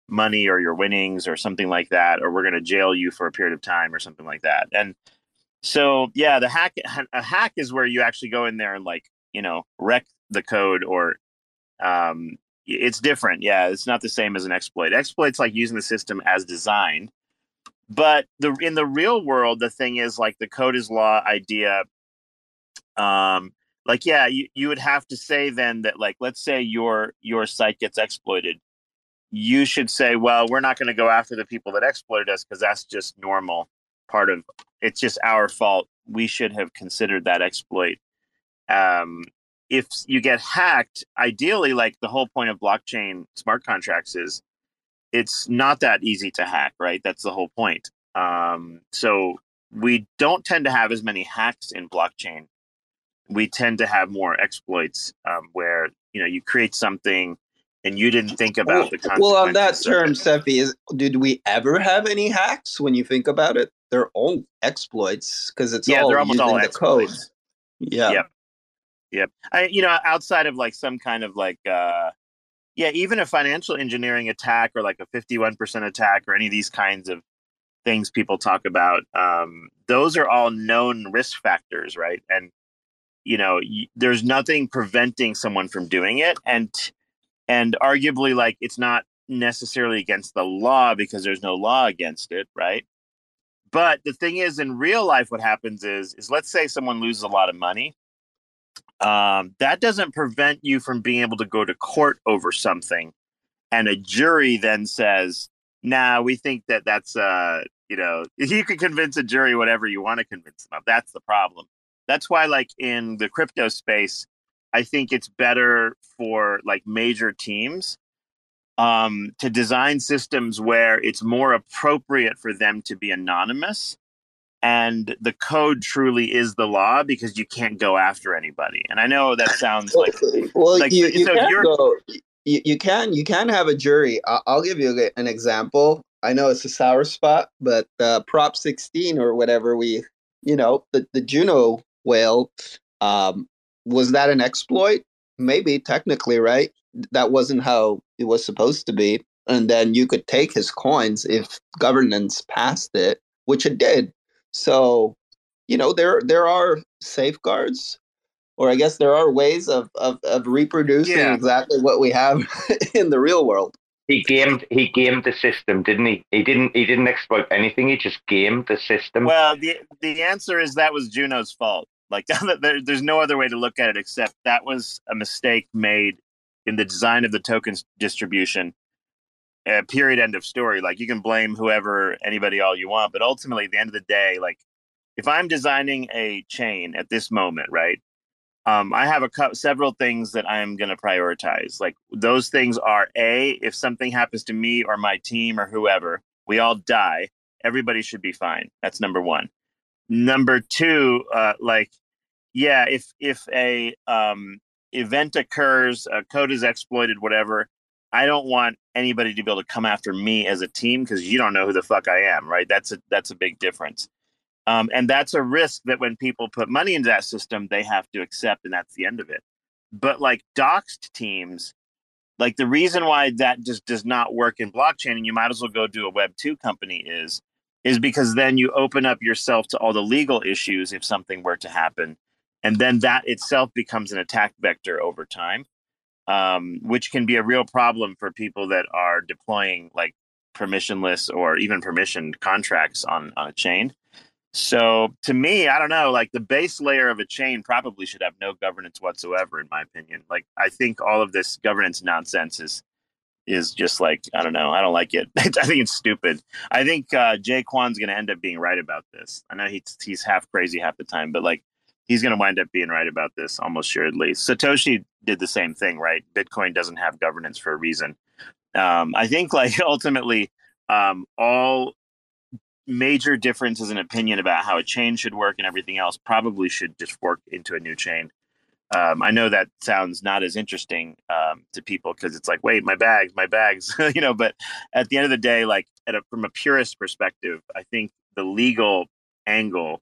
money or your winnings or something like that or we're going to jail you for a period of time or something like that." And so yeah, the hack a hack is where you actually go in there and like you know wreck the code or um, it's different. Yeah, it's not the same as an exploit. Exploit's like using the system as designed. But the in the real world, the thing is like the code is law idea. Um, like yeah, you, you would have to say then that like let's say your your site gets exploited, you should say, well, we're not going to go after the people that exploited us because that's just normal part of it's just our fault. We should have considered that exploit. Um, if you get hacked, ideally, like the whole point of blockchain smart contracts is it's not that easy to hack, right? That's the whole point. Um, so we don't tend to have as many hacks in blockchain. We tend to have more exploits um, where you know you create something and you didn't think about well, the consequences. well on that term. Is did we ever have any hacks? When you think about it, they're all exploits because it's yeah, all they're almost using all the code. exploits. Yeah. Yep. Yep. I, you know, outside of like some kind of like, uh, yeah, even a financial engineering attack or like a 51% attack or any of these kinds of things people talk about, um, those are all known risk factors, right? And, you know, y- there's nothing preventing someone from doing it. And, and arguably, like, it's not necessarily against the law because there's no law against it, right? But the thing is, in real life, what happens is, is let's say someone loses a lot of money um, that doesn't prevent you from being able to go to court over something. And a jury then says nah we think that that's uh you know you can convince a jury whatever you want to convince them of. That's the problem. That's why like in the crypto space i think it's better for like major teams um, to design systems where it's more appropriate for them to be anonymous and the code truly is the law because you can't go after anybody. And I know that sounds like well, like you, you so can you're go. You, you can you can have a jury. I'll, I'll give you an example. I know it's a sour spot, but uh, Prop 16 or whatever we, you know, the the Juno whale, um, was that an exploit? Maybe technically, right? That wasn't how it was supposed to be. And then you could take his coins if governance passed it, which it did. So, you know, there there are safeguards, or I guess there are ways of of, of reproducing Yeah. exactly what we have in the real world. He gamed he gamed the system, didn't he? He didn't he didn't exploit anything. He just gamed the system. well the the answer is that was Juno's fault. Like there, there's no other way to look at it except that was a mistake made in the design of the tokens distribution. Uh, period. End of story. Like you can blame whoever, anybody, all you want, but ultimately, at the end of the day, like if I'm designing a chain at this moment, right? Um, I have a cou- several things that I'm going to prioritize. Like those things are a if something happens to me or my team or whoever, we all die. Everybody should be fine. That's number one. Number two, uh, like yeah, if if a um, event occurs, a code is exploited, whatever. I don't want anybody to be able to come after me as a team because you don't know who the fuck I am, right? That's a that's a big difference. Um, and that's a risk that when people put money into that system, they have to accept, and that's the end of it. But like doxed teams, like the reason why that just does not work in blockchain, and you might as well go do a Web two company is, is because then you open up yourself to all the legal issues if something were to happen, and then that itself becomes an attack vector over time, um, which can be a real problem for people that are deploying like permissionless or even permissioned contracts on on a chain. So to me, I don't know, like the base layer of a chain probably should have no governance whatsoever, in my opinion. Like I think all of this governance nonsense is is just like I don't know, I don't like it. I think it's stupid. I think uh, Jae Kwon's going to end up being right about this. I know he's he's half crazy half the time, but like he's going to wind up being right about this almost assuredly. Satoshi did the same thing, right? Bitcoin doesn't have governance for a reason. Um, I think like ultimately um, all major differences in opinion about how a chain should work and everything else probably should just fork into a new chain. Um, I know that sounds not as interesting um, to people because it's like, wait, my bags, my bags, you know. But at the end of the day, like at a, from a purist perspective, I think the legal angle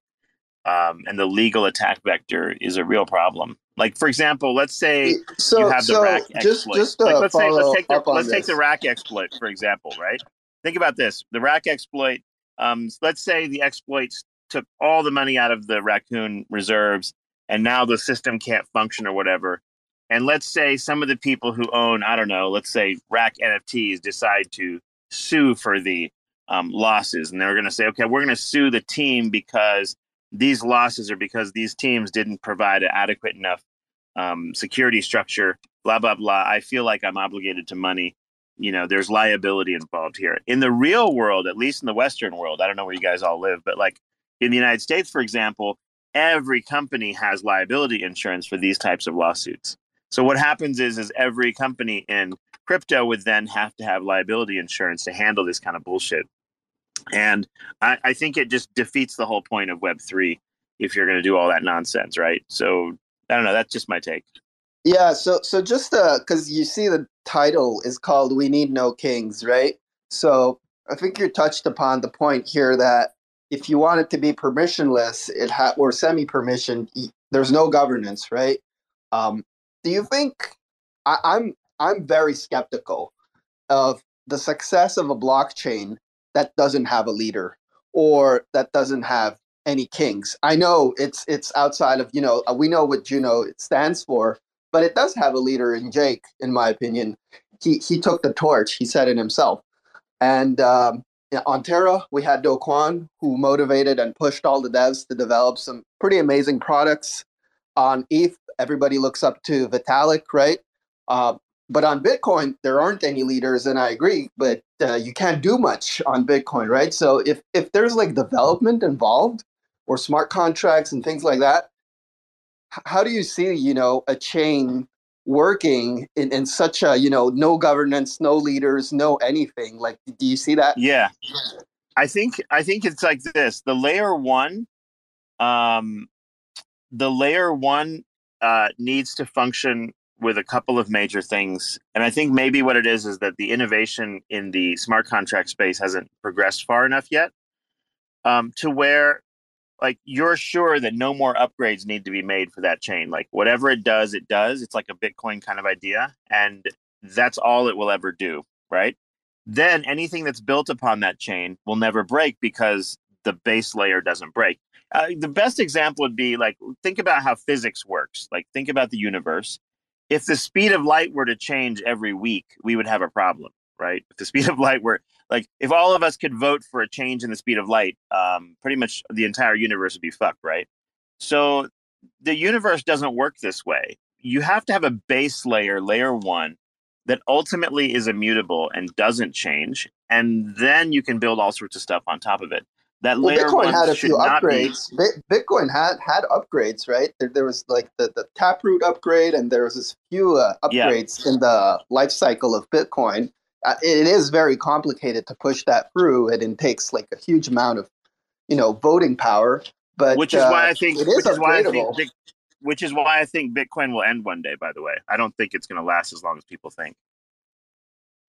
um, and the legal attack vector is a real problem. Like, for example, let's say So- you have the RAC just- exploit. just like, let's say, let's take the let's take the RAC exploit for example, right? Think about this: the RAC exploit. Um, let's say the exploits took all the money out of the raccoon reserves, and now the system can't function or whatever. and let's say some of the people who own, I don't know, let's say RAC NFTs decide to sue for the um, losses, and they're going to say, okay, we're going to sue the team because these losses are because these teams didn't provide an adequate enough um, security structure. Blah blah blah. I feel like I'm obligated to money. You know, there's liability involved here. In the real world, at least in the Western world, I don't know where you guys all live, but like in the United States, for example, every company has liability insurance for these types of lawsuits. So what happens is, is every company in crypto would then have to have liability insurance to handle this kind of bullshit. And I, I think it just defeats the whole point of Web three if you're going to do all that nonsense, right? So I don't know. That's just my take. Yeah, so so just uh because you see the title is called "We Need No Kings," right? So I think you touched upon the point here that if you want it to be permissionless, it ha- or semi-permission, there's no governance, right? Um, do you think I, I'm I'm very skeptical of the success of a blockchain that doesn't have a leader or that doesn't have any kings. I know it's it's outside of you know uh, we know what Juno stands for, but it does have a leader in Jake, in my opinion. He he took the torch. He said it himself. And um, on Terra, we had Do Kwon, who motivated and pushed all the devs to develop some pretty amazing products. On ETH, everybody looks up to Vitalik, right? Uh, but on Bitcoin, there aren't any leaders, and I agree. But uh, you can't do much on Bitcoin, right? So if if there's like development involved, or smart contracts and things like that, how do you see you know a chain working in, in such a you know no governance, no leaders, no anything? Like, do you see that? Yeah, I think I think it's like this: the layer one, um, the layer one uh, needs to function with a couple of major things. And I think maybe what it is is that the innovation in the smart contract space hasn't progressed far enough yet um, to where like you're sure that no more upgrades need to be made for that chain. Like whatever it does, it does. It's like a Bitcoin kind of idea. And that's all it will ever do. Right. Then anything that's built upon that chain will never break because the base layer doesn't break. Uh, the best example would be like think about how physics works. Like think about the universe if the speed of light were to change every week, we would have a problem, right? If the speed of light were like, if all of us could vote for a change in the speed of light, um, pretty much the entire universe would be fucked, right? So the universe doesn't work this way. You have to have a base layer, layer one, that ultimately is immutable and doesn't change. And then you can build all sorts of stuff on top of it. That well, layer Bitcoin one had a few not be upgrades. Bitcoin had had upgrades, right? There, there was like the, the Taproot upgrade, and there was this few uh, Yeah. upgrades in the life cycle of Bitcoin. It is very complicated to push that through, and it takes like a huge amount of, you know, voting power. But which is uh, why I think it is which is why I think. Bit- which is why I think Bitcoin will end one day. By the way, I don't think it's going to last as long as people think.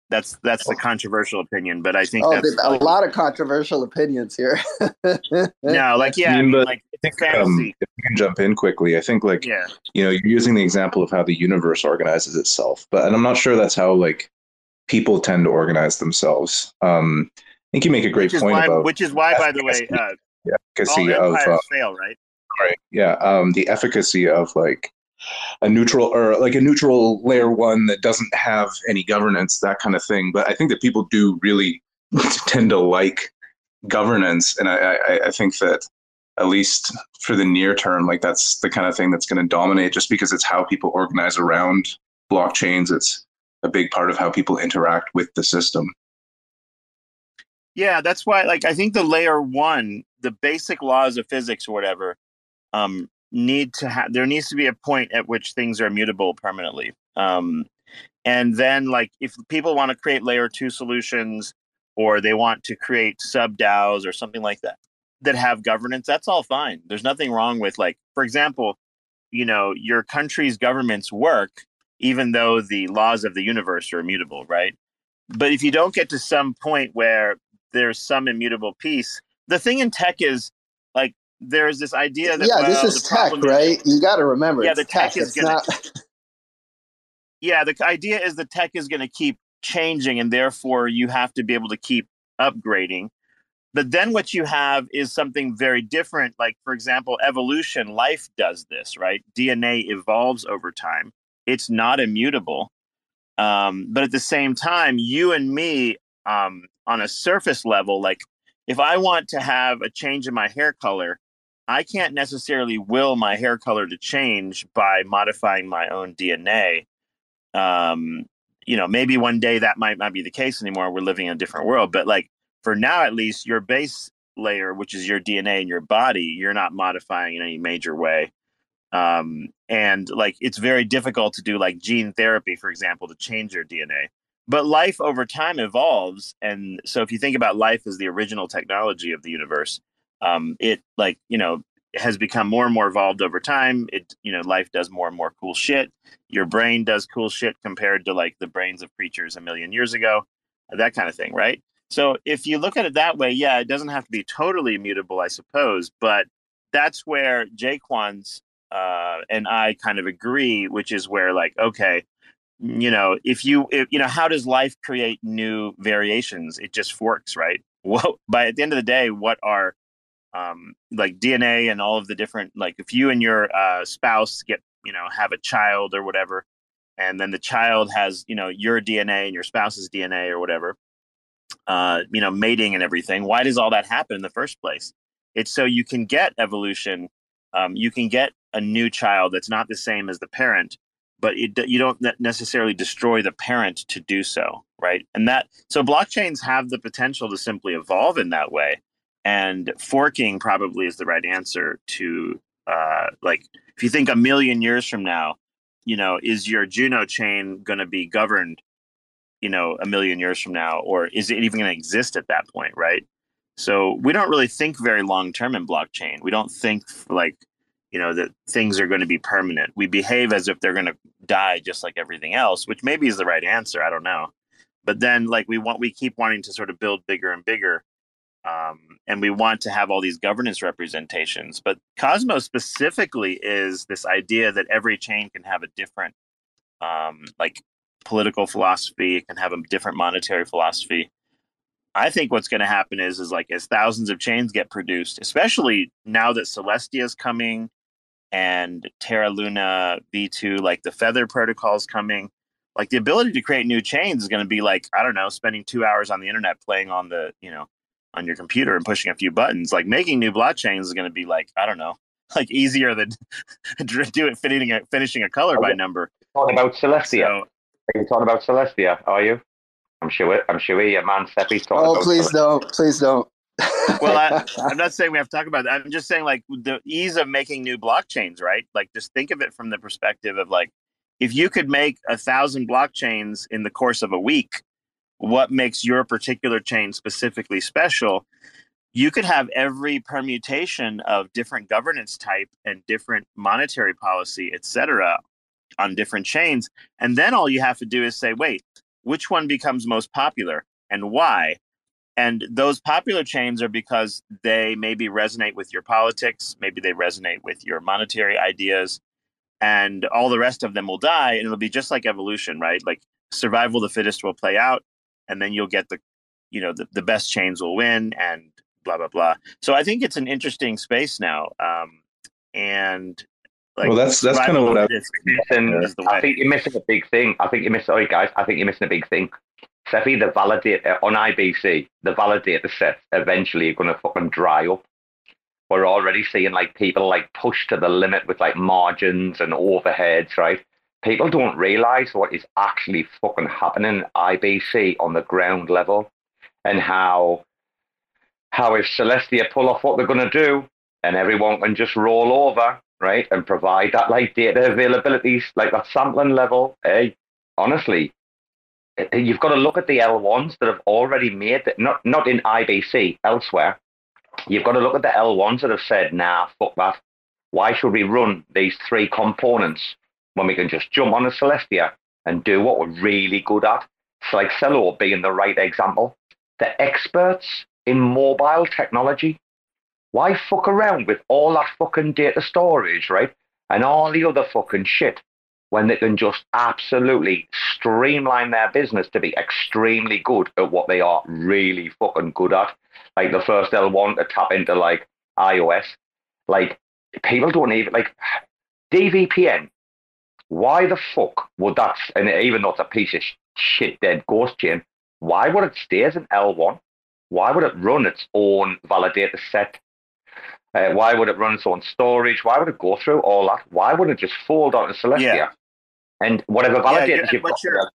That's that's the controversial opinion, but I think Oh, that's there's a lot of controversial opinions here. no, like yeah, I mean, mean, but like it's I a think, um, if I can jump in quickly, I think like Yeah. you know you're using the example of how the universe organizes itself, but and I'm not sure that's how like people tend to organize themselves. Um, I think you make a great point why, about which is why, by the way, uh, the efficacy all of uh, fail, right? right, yeah, um, the efficacy of like a neutral or like a neutral layer one that doesn't have any governance, that kind of thing. But I think that people do really tend to like governance, and I, I, I think that at least for the near term, like that's the kind of thing that's going to dominate, just because it's how people organize around blockchains. It's a big part of how people interact with the system. Yeah, that's why. Like, I think the layer one, the basic laws of physics or whatever, um, need to have. There needs to be a point at which things are immutable permanently. Um, and then, like, if people want to create layer two solutions, or they want to create sub DAOs or something like that that have governance, that's all fine. There's nothing wrong with, like, for example, you know, your country's governments work even though the laws of the universe are immutable, right? But if you don't get to some point where there's some immutable piece, the thing in tech is like there's this idea that yeah, well, this is tech, is- right? You got to remember, Yeah, the tech is It's gonna- not. yeah, the idea is the tech is going to keep changing, and therefore you have to be able to keep upgrading. But then what you have is something very different. Like, for example, evolution, life does this, right? DNA evolves over time. It's not immutable. Um, but at the same time, you and me, um, on a surface level, like if I want to have a change in my hair color, I can't necessarily will my hair color to change by modifying my own DNA. Um, you know, maybe one day that might not be the case anymore. We're living in a different world, but like for now, at least, your base layer, which is your DNA in your body, you're not modifying in any major way. Um, and like it's very difficult to do like gene therapy, for example, to change your DNA. But life over time evolves, and so if you think about life as the original technology of the universe, um, it like you know has become more and more evolved over time. It you know life does more and more cool shit. Your brain does cool shit compared to like the brains of creatures a million years ago, that kind of thing, right? So if you look at it that way, yeah, it doesn't have to be totally immutable, I suppose, but that's where Jae Kwon's uh, and I kind of agree, which is where like, okay, you know, if you, if, you know, how does life create new variations? It just forks, right? Well, by at the end of the day, what are um, like DNA and all of the different, like if you and your uh, spouse get, you know, have a child or whatever, and then the child has, you know, your DNA and your spouse's DNA or whatever, uh, you know, mating and everything. Why does all that happen in the first place? It's so you can get evolution. Um, you can get a new child that's not the same as the parent, but it, you don't necessarily destroy the parent to do so, right? And that so blockchains have the potential to simply evolve in that way, and forking probably is the right answer to uh, like if you think a million years from now, you know, is your Juno chain going to be governed, you know, a million years from now, or is it even going to exist at that point, right? So we don't really think very long term in blockchain. We don't think like you know that things are going to be permanent. We behave as if they're going to die just like everything else which maybe is the right answer i don't know. But then like we want we keep wanting to sort of build bigger and bigger um, and we want to have all these governance representations. But cosmos specifically is this idea that every chain can have a different um, like political philosophy it can have a different monetary philosophy. I think what's going to happen is is like as thousands of chains get produced, especially now that Celestia is coming and Terra Luna V2, like the Feather protocols coming. Like the ability to create new chains is going to be like, I don't know, spending two hours on the internet playing on the, you know, on your computer and pushing a few buttons. Like making new blockchains is going to be like, I don't know, like easier than do it finishing a, finishing a color oh, by number. Talking about Celestia. So, are you talking about Celestia? Are you? I'm sure. I'm sure your man Seppi's talking. Oh, about please Celestia. don't! Please don't well, I, I'm not saying we have to talk about that. I'm just saying like the ease of making new blockchains, right? Like just think of it from the perspective of like if you could make a thousand blockchains in the course of a week, what makes your particular chain specifically special? You could have every permutation of different governance type and different monetary policy, et cetera, on different chains. And then all you have to do is say, wait, which one becomes most popular and why? And those popular chains are because they maybe resonate with your politics, maybe they resonate with your monetary ideas, and all the rest of them will die. And it'll be just like evolution, right? Like survival of the fittest will play out, and then you'll get the, you know, the, the best chains will win, and blah blah blah. So I think it's an interesting space now, um, and like, well, that's that's kind of what I. Missing, I think you're missing a big thing. I think you're missing. Sorry, guys. I think you're missing a big thing. Cephii, the validate uh, on IBC, the validator set eventually are going to fucking dry up. We're already seeing like people like push to the limit with like margins and overheads, right? People don't realize what is actually fucking happening IBC on the ground level and how how if Celestia pull off what they're going to do and everyone can just roll over, right, and provide that like data availability, like that sampling level, hey, honestly, you've got to look at the L1s that have already made that, not, not in IBC, elsewhere. You've got to look at the L1s that have said, nah, fuck that. Why should we run these three components when we can just jump on a Celestia and do what we're really good at? It's like Celo being the right example. The experts in mobile technology. Why fuck around with all that fucking data storage, right? And all the other fucking shit when they can just absolutely streamline their business to be extremely good at what they are really fucking good at. Like the first L1 to tap into like iOS. Like people don't even like DVPN. why the fuck would that? And even though it's a piece of shit dead ghost chain, why would it stay as an L1? Why would it run its own validator set? Uh, why would it run its own storage? Why would it go through all that? Why wouldn't it just fold onto Celestia? Yeah. And whatever Yeah, you've what got,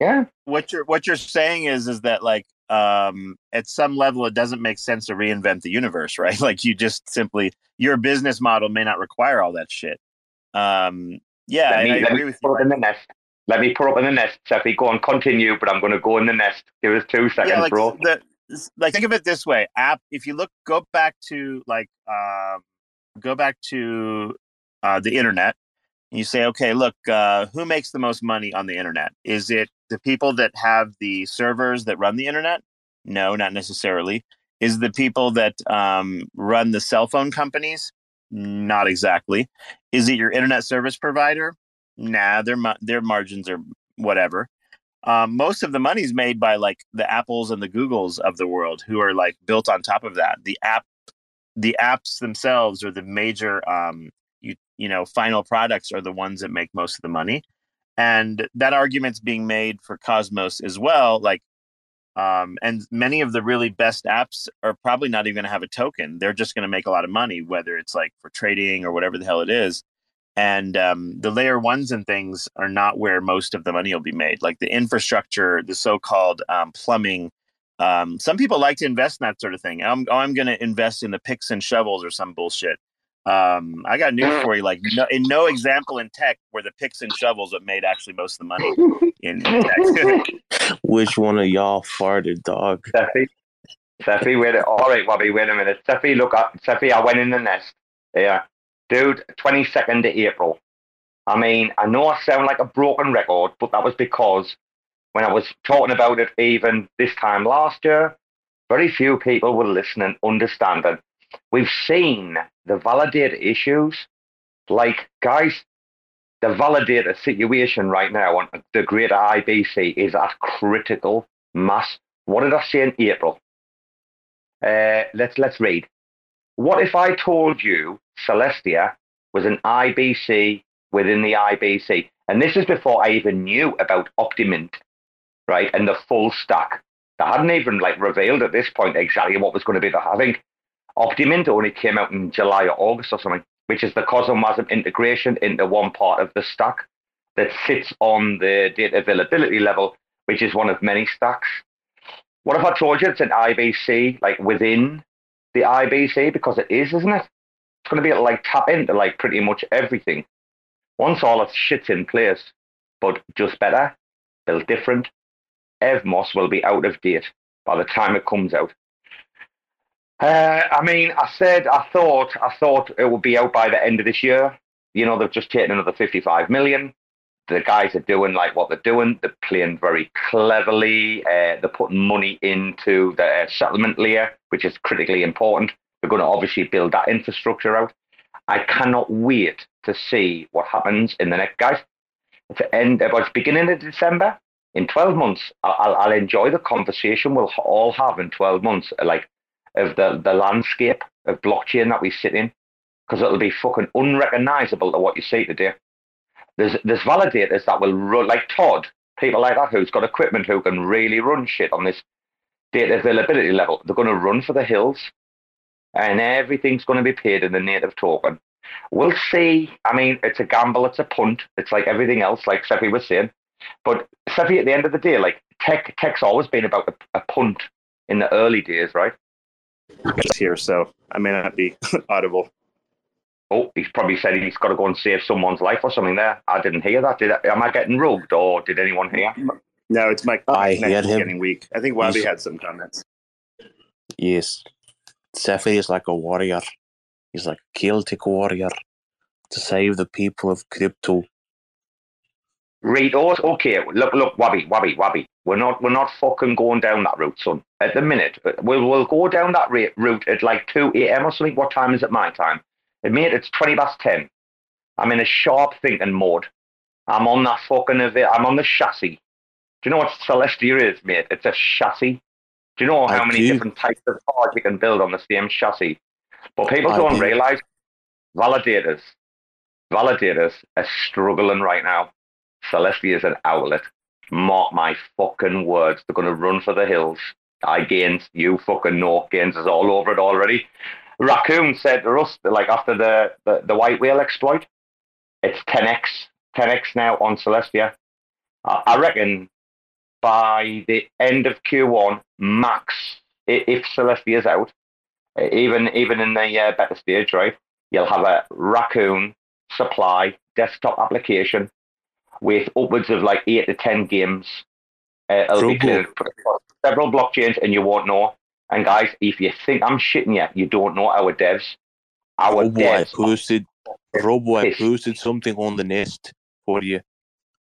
yeah, what you're what you're saying is is that like um at some level it doesn't make sense to reinvent the universe right like you just simply your business model may not require all that shit um yeah let me, I let agree me with put you up in the nest. Let me put up in the nest. Cephii, go on, continue, but I'm going to go in the nest. Give us two seconds, yeah like bro. the like think of it this way app if you look go back to like um go back to uh the internet and you say okay look uh who makes the most money on the internet? Is it the people that have the servers that run the internet? No not necessarily. Is the people that um run the cell phone companies? Not exactly. Is it your internet service provider? Nah their their margins are whatever. Um, most of the money is made by like the apples and the googles of the world who are like built on top of that. The app the apps themselves are the major um, you know final products are the ones that make most of the money. And that argument's being made for cosmos as well like um, and many of the really best apps are probably not even going to have a token. They're just going to make a lot of money whether it's like for trading or whatever the hell it is. And um, the layer ones and things are not where most of the money will be made. Like the infrastructure the so-called um, plumbing um, some people like to invest in that sort of thing. I'm, oh, I'm going to invest in the picks and shovels or some bullshit um, i got news for you like no, in no example in tech where the picks and shovels have made actually most of the money in, in tech Which one of y'all farted, dog? Cephii, Cephii, wait. a- All right, Bobby, wait a minute. Cephii, look, up. Cephii, I went in the nest. Yeah, dude, twenty second of April. I mean, I know I sound like a broken record, but that was because when I was talking about it even this time last year, very few people were listening, understanding. We've seen the validator issues. Like, guys, the validator situation right now on the greater IBC is at critical mass. What did I say in April? Uh, let's let's read. What if I told you Celestia was an IBC within the IBC? And this is before I even knew about Optimint, right? And the full stack. They hadn't even like revealed at this point exactly what was going to be the. Think Optimint only came out in July or August or something, which is the CosmWasm integration into one part of the stack that sits on the data availability level, which is one of many stacks. What if I told you it's an IBC like within the IBC because it is, isn't it? It's going to be like tap into like pretty much everything once all of shit's in place, but just better, built different. Evmos will be out of date by the time it comes out. Uh, I mean, I said I thought I thought it would be out by the end of this year. You know, they've just taken another 55 million. The guys are doing like what they're doing. They're playing very cleverly. Uh, they're putting money into the settlement layer, which is critically important. They're going to obviously build that infrastructure out. I cannot wait to see what happens in the next, guys. At the end, about beginning of December, in 12 months, I'll, I'll- I'll enjoy the conversation we'll all have in 12 months, like of the, the landscape of blockchain that we sit in, because it'll be fucking unrecognizable to what you see today. There's there's validators that will run like Todd, people like that who's got equipment who can really run shit on this data availability level. They're going to run for the hills, and everything's going to be paid in the native token. We'll see. I mean, it's a gamble, it's a punt. It's like everything else, like Cephii was saying. But Cephii, at the end of the day, like tech, tech's always been about a, a punt in the early days, right? It's here, so I may not be audible. Oh, he's probably said he's got to go and save someone's life or something there. I didn't hear that. Did I, am I getting rugged or did anyone hear? No, it's my I connection heard him. getting weak. I think Wabi He's- had some comments. Yes. Cephii is like a warrior. He's like a Celtic warrior to save the people of crypto. Ritos, okay. Look, look, Wabby, Wabby, Wabby. We're not, we're not fucking going down that route, son. At the minute, uh, we'll, we'll go down that route at like two a.m. or something. What time is it? My time. It mate, it's twenty past ten. I'm in a sharp thinking mode. I'm on that fucking of it. I'm on the chassis. Do you know what Celestia is, mate? It's a chassis. Do you know how I many do. different types of cars you can build on the same chassis? But people I don't do. realize validators. validators are struggling right now. Celestia is an outlet. Mark my fucking words. They're going to run for the hills. I gains, you fucking know gains is all over it already. Raccoon said to us, like after the, the, the white whale exploit, it's 10x, 10x now on Celestia. I, I reckon by the end of Q1, max, if Celestia is out, even even in the uh, better stage, right, you'll have a Raccoon supply desktop application with upwards of like eight to ten games. Uh, it'll be cleared several blockchains, and you won't know. And guys, if you think I'm shitting you, you don't know our devs. Our Robo, I devs. posted. Robo, I posted something on the nest for you.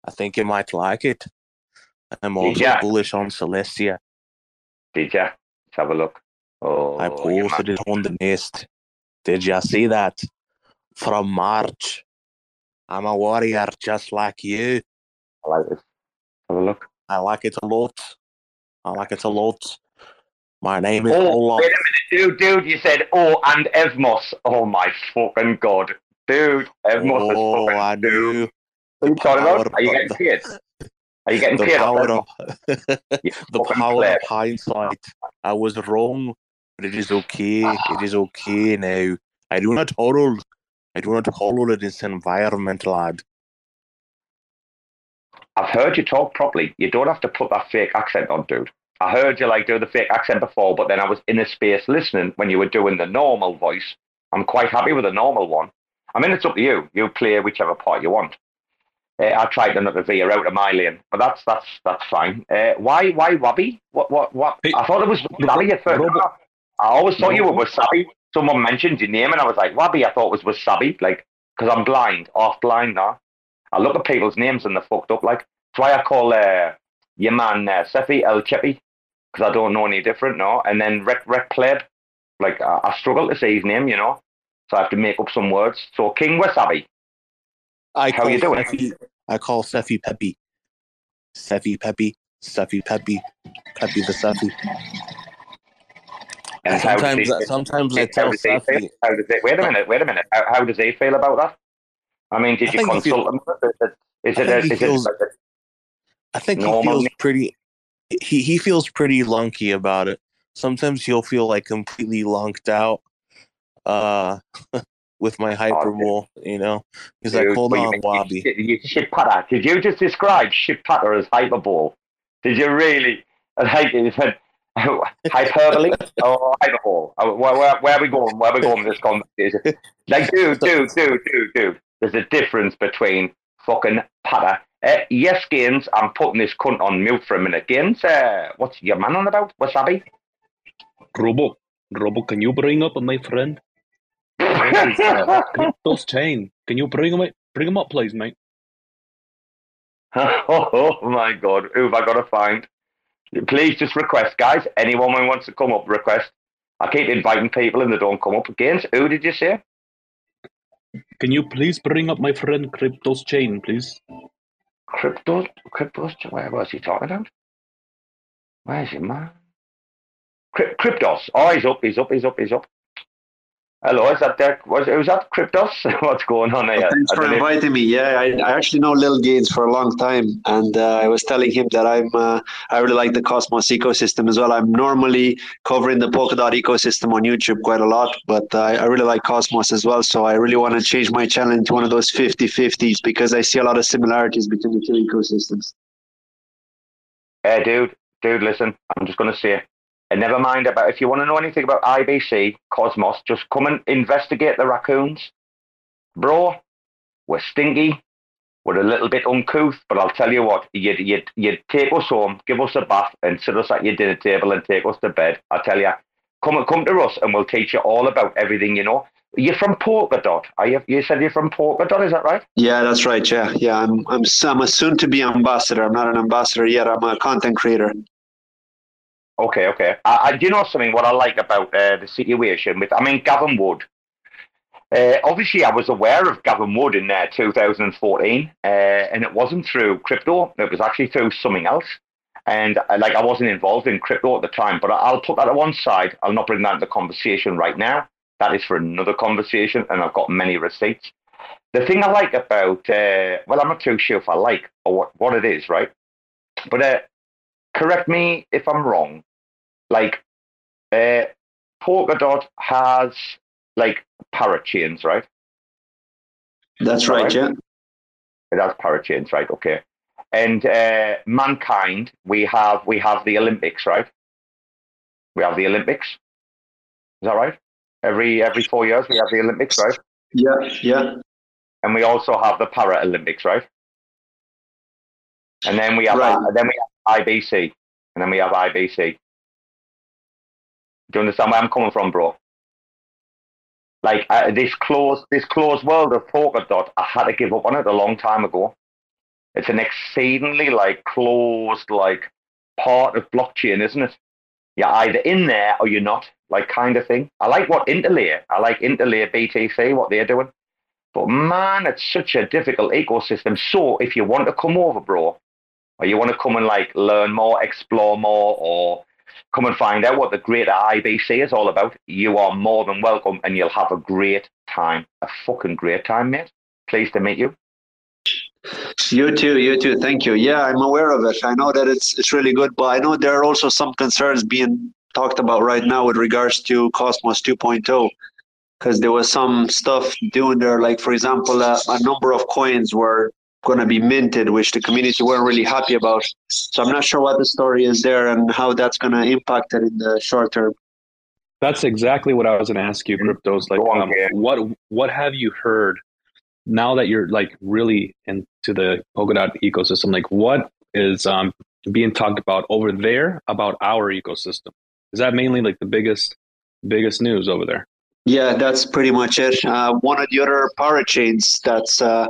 I think you might like it. I'm also ya? bullish on Celestia. Did ya? Let's have a look. Oh, I posted it on the nest. Did you see that? From March. I'm a warrior just like you. I like this. Have a look. I like it a lot. I like it a lot. My name is Oh, Olaf. wait a minute, dude, dude. You said oh, and Evmos. Oh my fucking god, dude. Evmos Oh, is fucking I dude. What are you talking about? Are you getting paid? Are you getting the power of the power of hindsight. I was wrong, but it is okay. It is okay now. I do not hold. I do not hold in this environmental lad. I've heard you talk properly. You don't have to put that fake accent on, dude. I heard you like do the fake accent before, but then I was in a space listening when you were doing the normal voice. I'm quite happy with the normal one. I mean, it's up to you. You play whichever part you want. Uh, I tried to not to veer out of my lane, but that's that's that's fine. Uh, why why Wabi? What what what? I thought it was Wasabi at first. I always thought you were Wasabi. Someone mentioned your name, and I was like Wabi. I thought it was Wasabi, like because I'm blind, off blind now. I look at people's names and they're fucked up. Like that's why I call uh, your man uh, Cephii El Chippy because I don't know any different, no. And then Rec Rec Pleb, like I, I struggle to say his name, you know. So I have to make up some words. So King Wasabi. I How call you doing? Cephii, I call Cephii Peppy. Cephii Peppy. Cephii Peppy. Peppy the Cephii. And Sometimes, sometimes I how tell feel? How does it? Wait a minute. Wait a minute. How, how does he feel about that? I mean, did I you consult feel- him? Is it? Is I it? think he feels- it like I think he feels pretty. He he feels pretty lunky about it. Sometimes he'll feel like completely lunked out. Uh, with my hyperbole, you know. He's like, Dude, "Hold on, mean, Wabi." You, you shit putter. Did you just describe shit putter as hyperbole? Did you really? I hate it. Hyperbole or hyperbole? Uh, Where, where, where are we going? Where are we going with this conversation? Like, dude, dude, dude, dude, dude. There's a difference between fucking putter. Uh, yes, Gaines, I'm putting this cunt on mute for a minute. Gaines, uh, what's your man on about? Wasabi? Robo, Robo, can you bring up my friend? Is, uh, Crypto's chain. Can you bring him? Bring him up, please, mate. oh, my god, who have I got to find? Please just request, guys. Anyone who wants to come up, request. I keep inviting people and they don't come up. Against who did you say? Can you please bring up my friend KryptosChain, please? Crypto, Kryptos. Where was he talking about? Where's he, man? Cryp- Kryptos. Oh, he's up. He's up. He's up. He's up. Hello, is that there? Was who's that? Kryptos. What's going on here? Thanks for inviting me. Yeah, I, I actually know LiLGainzz for a long time, and uh, I was telling him that I'm uh, I really like the Cosmos ecosystem as well. I'm normally covering the Polkadot ecosystem on YouTube quite a lot, but uh, I really like Cosmos as well. So I really want to change my channel into one of those 50-50s because I see a lot of similarities between the two ecosystems. Hey, dude, dude, listen. I'm just going to say, and never mind about if you want to know anything about IBC Cosmos, just come and investigate the raccoons, bro. We're stinky. We're a little bit uncouth, but I'll tell you what, you'd, you'd, you'd take us home, give us a bath, and sit us at your dinner table and take us to bed. I tell you, come come to us and we'll teach you all about everything you know. You're from Polkadot. Are you? You said you're from Polkadot, is that right? Yeah, that's right. Yeah, yeah. I'm I'm I'm a soon-to-be ambassador. I'm not an ambassador yet. I'm a content creator. Okay, okay. I, I, do you know something? What I like about uh, the situation with, I mean, Gavin Wood. Uh, obviously, I was aware of Gavin Wood in uh, 2014, uh, and it wasn't through crypto. It was actually through something else. And uh, like, I wasn't involved in crypto at the time, but I'll put that to one side. I'll not bring that into conversation right now. That is for another conversation, and I've got many receipts. the thing I like about uh, well, I'm not too sure if I like or what, what it is, right? But uh, correct me if I'm wrong. Like, uh, Polkadot has like parachains, right? That's right, yeah. It has parachains, right? Okay. And uh, mankind, we have we have the Olympics, right? We have the Olympics. Is that right? Every every four years we have the Olympics, right? Yeah, yeah. And we also have the Paralympics, right? And then we have Right. uh, then we have IBC, and then we have IBC. Do you understand where I'm coming from, bro? Like this closed this closed world of Polkadot, I had to give up on it a long time ago. It's an exceedingly like closed like part of blockchain, isn't it? You're either in there or you're not, like kind of thing. I like what Interlayer, I like Interlayer BTC, what they're doing. But man, it's such a difficult ecosystem. So if you want to come over, bro, or you want to come and like learn more, explore more, or come and find out what the greater IBC is all about, you are more than welcome and you'll have a great time. A fucking great time, mate. Pleased to meet you. You too, you too. Thank you. Yeah, I'm aware of it. I know that it's it's really good, but I know there are also some concerns being talked about right now with regards to Cosmos 2.0 because there was some stuff doing there. Like for example, uh, a number of coins were going to be minted, which the community weren't really happy about. So I'm not sure what the story is there and how that's going to impact it in the short term. That's exactly what I was going to ask you, cryptos. Like, um, what what have you heard now that you're like really into the Polkadot ecosystem? Like, what is um, being talked about over there about our ecosystem? Is that mainly like the biggest biggest news over there? Yeah, that's pretty much it. Uh, one of the other parachains that's uh,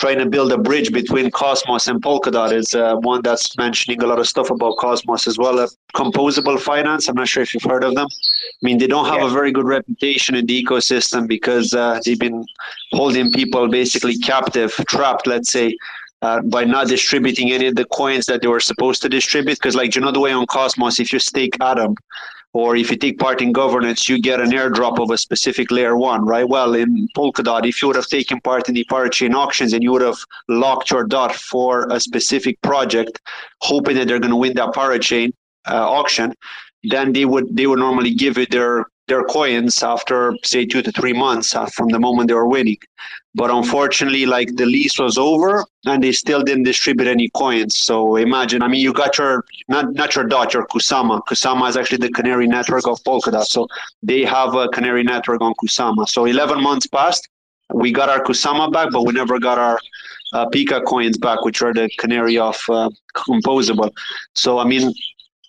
trying to build a bridge between Cosmos and Polkadot is uh, one that's mentioning a lot of stuff about Cosmos as well. Uh, Composable Finance, I'm not sure if you've heard of them. I mean, they don't have a very good reputation in the ecosystem because uh, they've been holding people basically captive, trapped, let's say. Uh, by not distributing any of the coins that they were supposed to distribute, because like you know the way on Cosmos, if you stake Atom, or if you take part in governance, you get an airdrop of a specific layer one, right? Well, in Polkadot, if you would have taken part in the parachain auctions and you would have locked your dot for a specific project, hoping that they're going to win that parachain uh, auction, then they would they would normally give you their their coins after say two to three months uh, from the moment they were winning. But unfortunately, like the lease was over and they still didn't distribute any coins. So imagine, I mean, you got your not not your dot, your Kusama. Kusama is actually the canary network of Polkadot. So they have a canary network on Kusama. So 11 months passed. We got our Kusama back, but we never got our uh, PICA coins back, which are the canary of uh, composable. So I mean,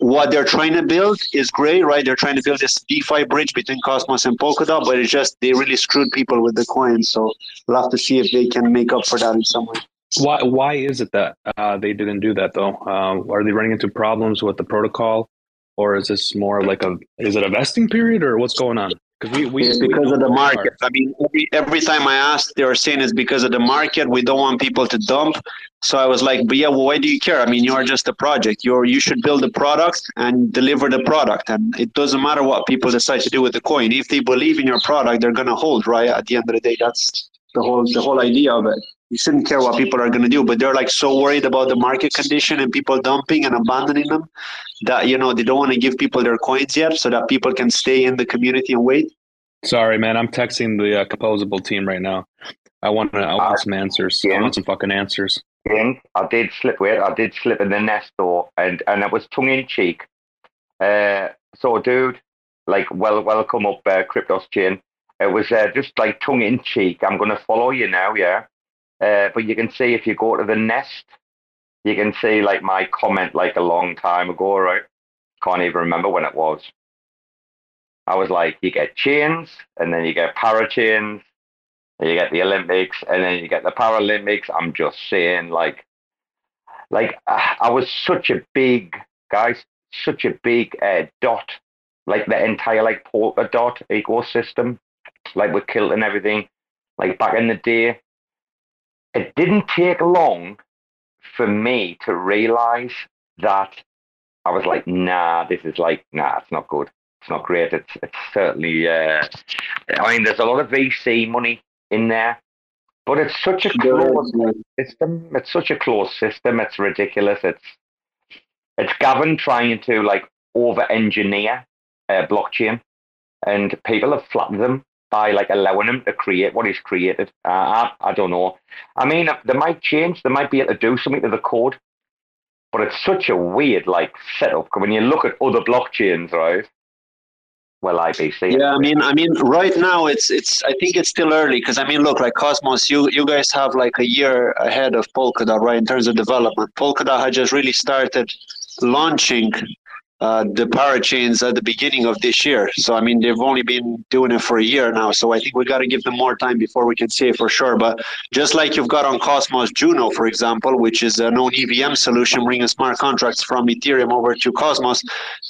what they're trying to build is great, right? They're trying to build this DeFi bridge between Cosmos and Polkadot, but it's just they really screwed people with the coins. So we'll have to see if they can make up for that in some way. Why why is it that uh, they didn't do that though? Uh, are they running into problems with the protocol, or is this more like a is it a vesting period or what's going on? Because we, we it's because know of the are. market. I mean, every, every time I ask, they are saying it's because of the market. We don't want people to dump. So I was like, but yeah, well, why do you care? I mean, you are just a project. You're you should build a product and deliver the product, and it doesn't matter what people decide to do with the coin. If they believe in your product, they're gonna hold. Right at the end of the day, that's the whole the whole idea of it. You shouldn't care what people are gonna do, but they're like so worried about the market condition and people dumping and abandoning them that you know they don't want to give people their coins yet, so that people can stay in the community and wait. Sorry, man. I'm texting the uh, composable team right now. I want to I want some answers. yeah. I want some fucking answers. Ian, I did slip with it. I did slip in the nest though, and and it was tongue in cheek. Uh, so, dude, like, well, welcome up, uh, KryptosChain. It was uh, just like tongue in cheek. I'm gonna follow you now, yeah. Uh, but you can see if you go to the nest, you can see like my comment like a long time ago, right? Can't even remember when it was. I was like, you get chains, and then you get parachains, and you get the Olympics, and then you get the Paralympics. I'm just saying, like, like uh, I was such a big guys, such a big uh, dot, like the entire like polka dot ecosystem, like with Kilt and everything, like back in the day. It didn't take long for me to realize that I was like, nah, this is like, nah, it's not good. It's not great. It's it's certainly. Uh, I mean, there's a lot of VC money in there, But it's such a closed system. It's such a closed system. It's ridiculous. It's it's Gavin trying to like over engineer a blockchain, and people have flattened them by like allowing him to create what he's created. Uh, I, I don't know. I mean, they might change. They might be able to do something to the code, but it's such a weird like setup. When you look at other blockchains, right? Well, IBC. Yeah, I mean, I mean, right now it's it's. I think it's still early because I mean, look, like Cosmos, you you guys have like a year ahead of Polkadot, right, in terms of development. Polkadot had just really started launching uh, the parachains at the beginning of this year. So I mean, they've only been doing it for a year now. So I think we got to give them more time before we can say for sure. But just like you've got on Cosmos Juno, for example, which is a known EVM solution bringing smart contracts from Ethereum over to Cosmos,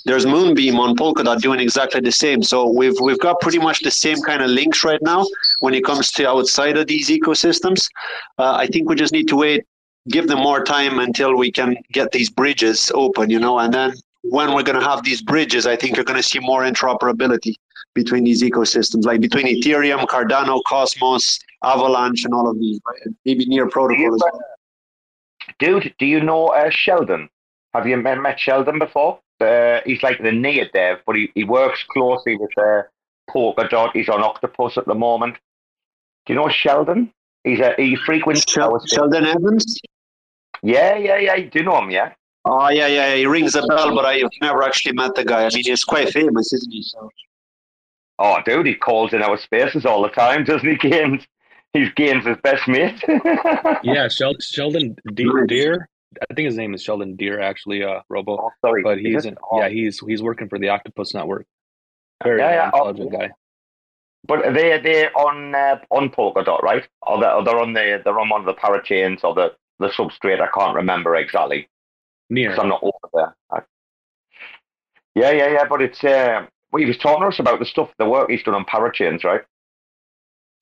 there's Moonbeam on Polkadot doing exactly the same. So we've we've got pretty much the same kind of links right now when it comes to outside of these ecosystems. Uh, I think we just need to wait give them more time until we can get these bridges open, you know, and then when we're going to have these bridges, I think you're going to see more interoperability between these ecosystems, like between Ethereum, Cardano, Cosmos, Avalanche, and all of these, right? maybe near protocol as well. Dude, do you know uh, Sheldon? Have you met, Sheldon before? Uh, he's like the near dev, but he, he works closely with uh, Polkadot. He's on Octopus at the moment. Do you know Sheldon? He's a he frequents Shel- Sheldon Evans. Yeah, yeah, yeah. Do you know him? Yeah. Oh yeah, yeah, he rings a bell, but I've never actually met the guy. I mean, he's quite famous, isn't he? So. Oh, dude, he calls in our spaces all the time, doesn't he? Gaines, he's Gaines' his best mate. yeah, Shel- Sheldon De- Deer. I think his name is Sheldon Deer, actually, uh, Robo. Oh, sorry, but he's Is it? yeah, he's he's working for the Octopus Network. Very Yeah, yeah, intelligent oh, guy. But they they're on uh, on Polkadot, right? Or they're, or they're on the they're on one of the parachains or the the substrate. I can't remember exactly. Near. 'Cause I'm not over there. I- yeah, yeah, yeah. But it's uh, well, he was talking to us about the stuff, the work he's done on parachains, right?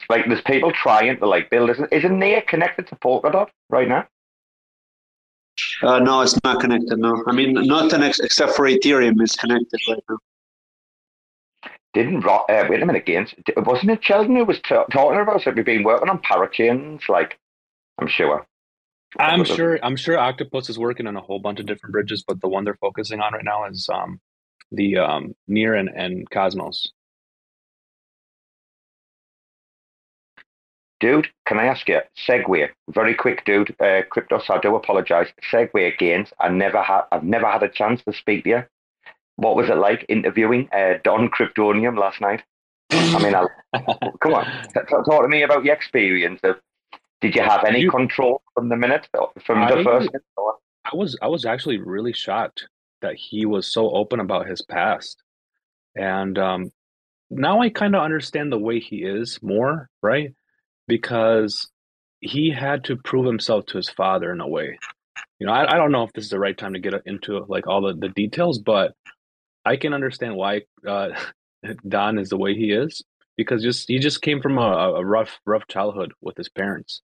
Like there's people trying to like build. Isn't isn't Near connected to Polkadot right now? Uh, no, it's not connected. No, I mean, nothing ex- except for Ethereum is connected right now. Didn't Ro- uh, wait a minute, Gaines. D- Wasn't it Sheldon who was ta talking about it? We've been working on parachains, like I'm sure. I'm sure. I'm sure Octopus is working on a whole bunch of different bridges, but the one they're focusing on right now is um, the um, Near and, and Cosmos. Dude, can I ask you, segue, very quick, dude, uh, Kryptos, I do apologize. Segue Gaines, I never had, I've never had a chance to speak to you. What was it like interviewing uh, Don Kryptonium last night? I mean, I, come on, t- t- talk to me about your experience. Of, did you have any control from the minute, from the first? I was I was actually really shocked that he was so open about his past, and um, now I kind of understand the way he is more, right? Because he had to prove himself to his father in a way. You know, I, I don't know if this is the right time to get into like all the, the details, but I can understand why uh, Don is the way he is because just he just came from a, a rough rough childhood with his parents.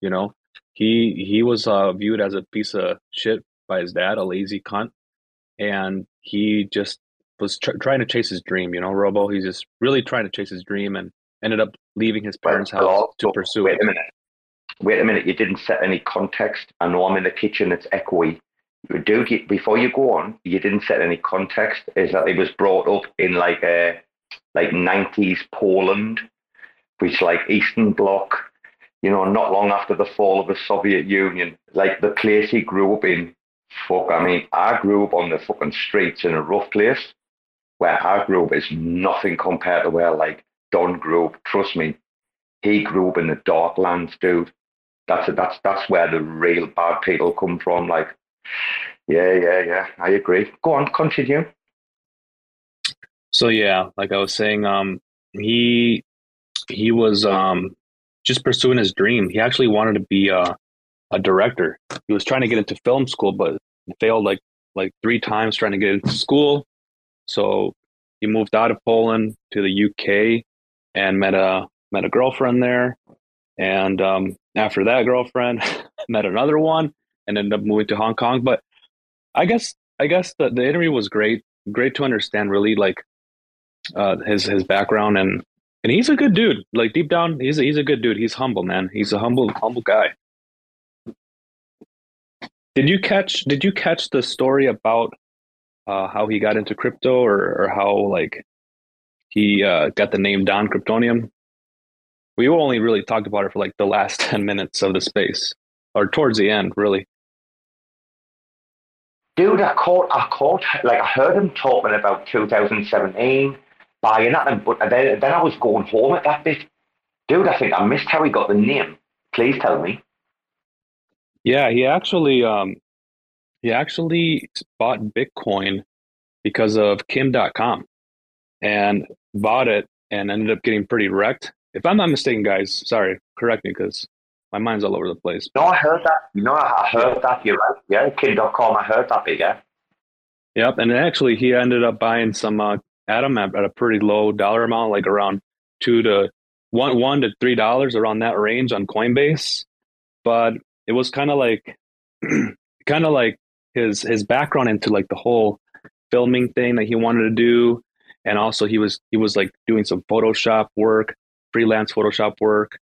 You know, he he was uh, viewed as a piece of shit by his dad, a lazy cunt, and he just was tr- trying to chase his dream. You know, Robo. He's just really trying to chase his dream and ended up leaving his parents' house Hello? to pursue Wait it. a minute. Wait a minute. You didn't set any context. I know I'm in the kitchen. It's echoey. You, before you go on, you didn't set any context. Is that it was brought up in like a like 90s Poland, which like Eastern Bloc. You know, not long after the fall of the Soviet Union, like the place he grew up in. Fuck, I mean, I grew up on the fucking streets in a rough place. Where I grew up is nothing compared to where like Don grew up. Trust me, he grew up in the dark lands, dude. That's that's that's where the real bad people come from. Like, yeah, yeah, yeah. I agree. Go on, continue. So yeah, like I was saying, um, he he was um just pursuing his dream. He actually wanted to be a a director. He was trying to get into film school, but failed like like three times trying to get into school. So he moved out of Poland to the UK and met a met a girlfriend there. And um, after that girlfriend, met another one and ended up moving to Hong Kong. But I guess I guess the, the interview was great. Great to understand really like uh, his his background and and he's a good dude. Like deep down, he's a, he's a good dude. He's humble, man. He's a humble humble guy. Did you catch Did you catch the story about uh, how he got into crypto, or, or how like he uh, got the name Don Kryptonium? We only really talked about it for like the last ten minutes of the space, or towards the end, really. Dude, I caught, I caught, like I heard him talking about 2017 buying that, and but then, then I was going home at that bit. Dude, I think I missed how he got the name. Please tell me. Yeah, he actually um he actually bought Bitcoin because of Kim Dotcom and bought it and ended up getting pretty wrecked. If I'm not mistaken, guys, sorry, correct me because my mind's all over the place. No, I heard that. You know, I heard that. You're right. Yeah, Kim Dotcom, I heard that bit, yeah. Yep, and actually he ended up buying some uh, Atom at, at a pretty low dollar amount, like around two to one one to three dollars around that range on Coinbase. But it was kind of like kind of like his his background into like the whole filming thing that he wanted to do. And also he was he was like doing some photoshop work freelance photoshop work.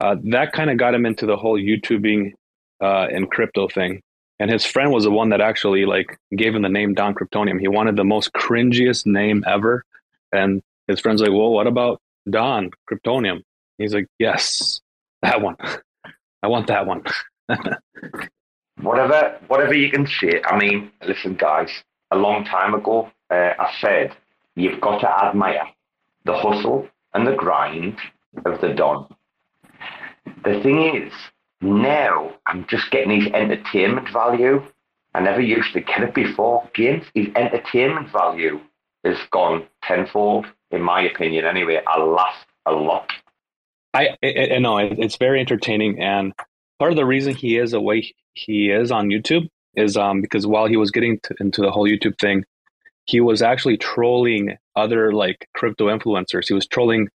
Uh, that kind of got him into the whole youtubing uh, and crypto thing and his friend was the one that actually like gave him the name don kryptonium he wanted the most cringiest name ever and his friend's like well what about don kryptonium he's like yes that one i want that one whatever, whatever you can say. I mean, listen, guys. A long time ago, uh, I said you've got to admire the hustle and the grind of the Don. The thing is, now I'm just getting his entertainment value. I never used to get it before. Gaines, his entertainment value has gone tenfold, in my opinion. Anyway, I laugh a lot. I, know it's very entertaining, and part of the reason he is the way he is on YouTube is um, because while he was getting to, into the whole YouTube thing, he was actually trolling other like crypto influencers. He was trolling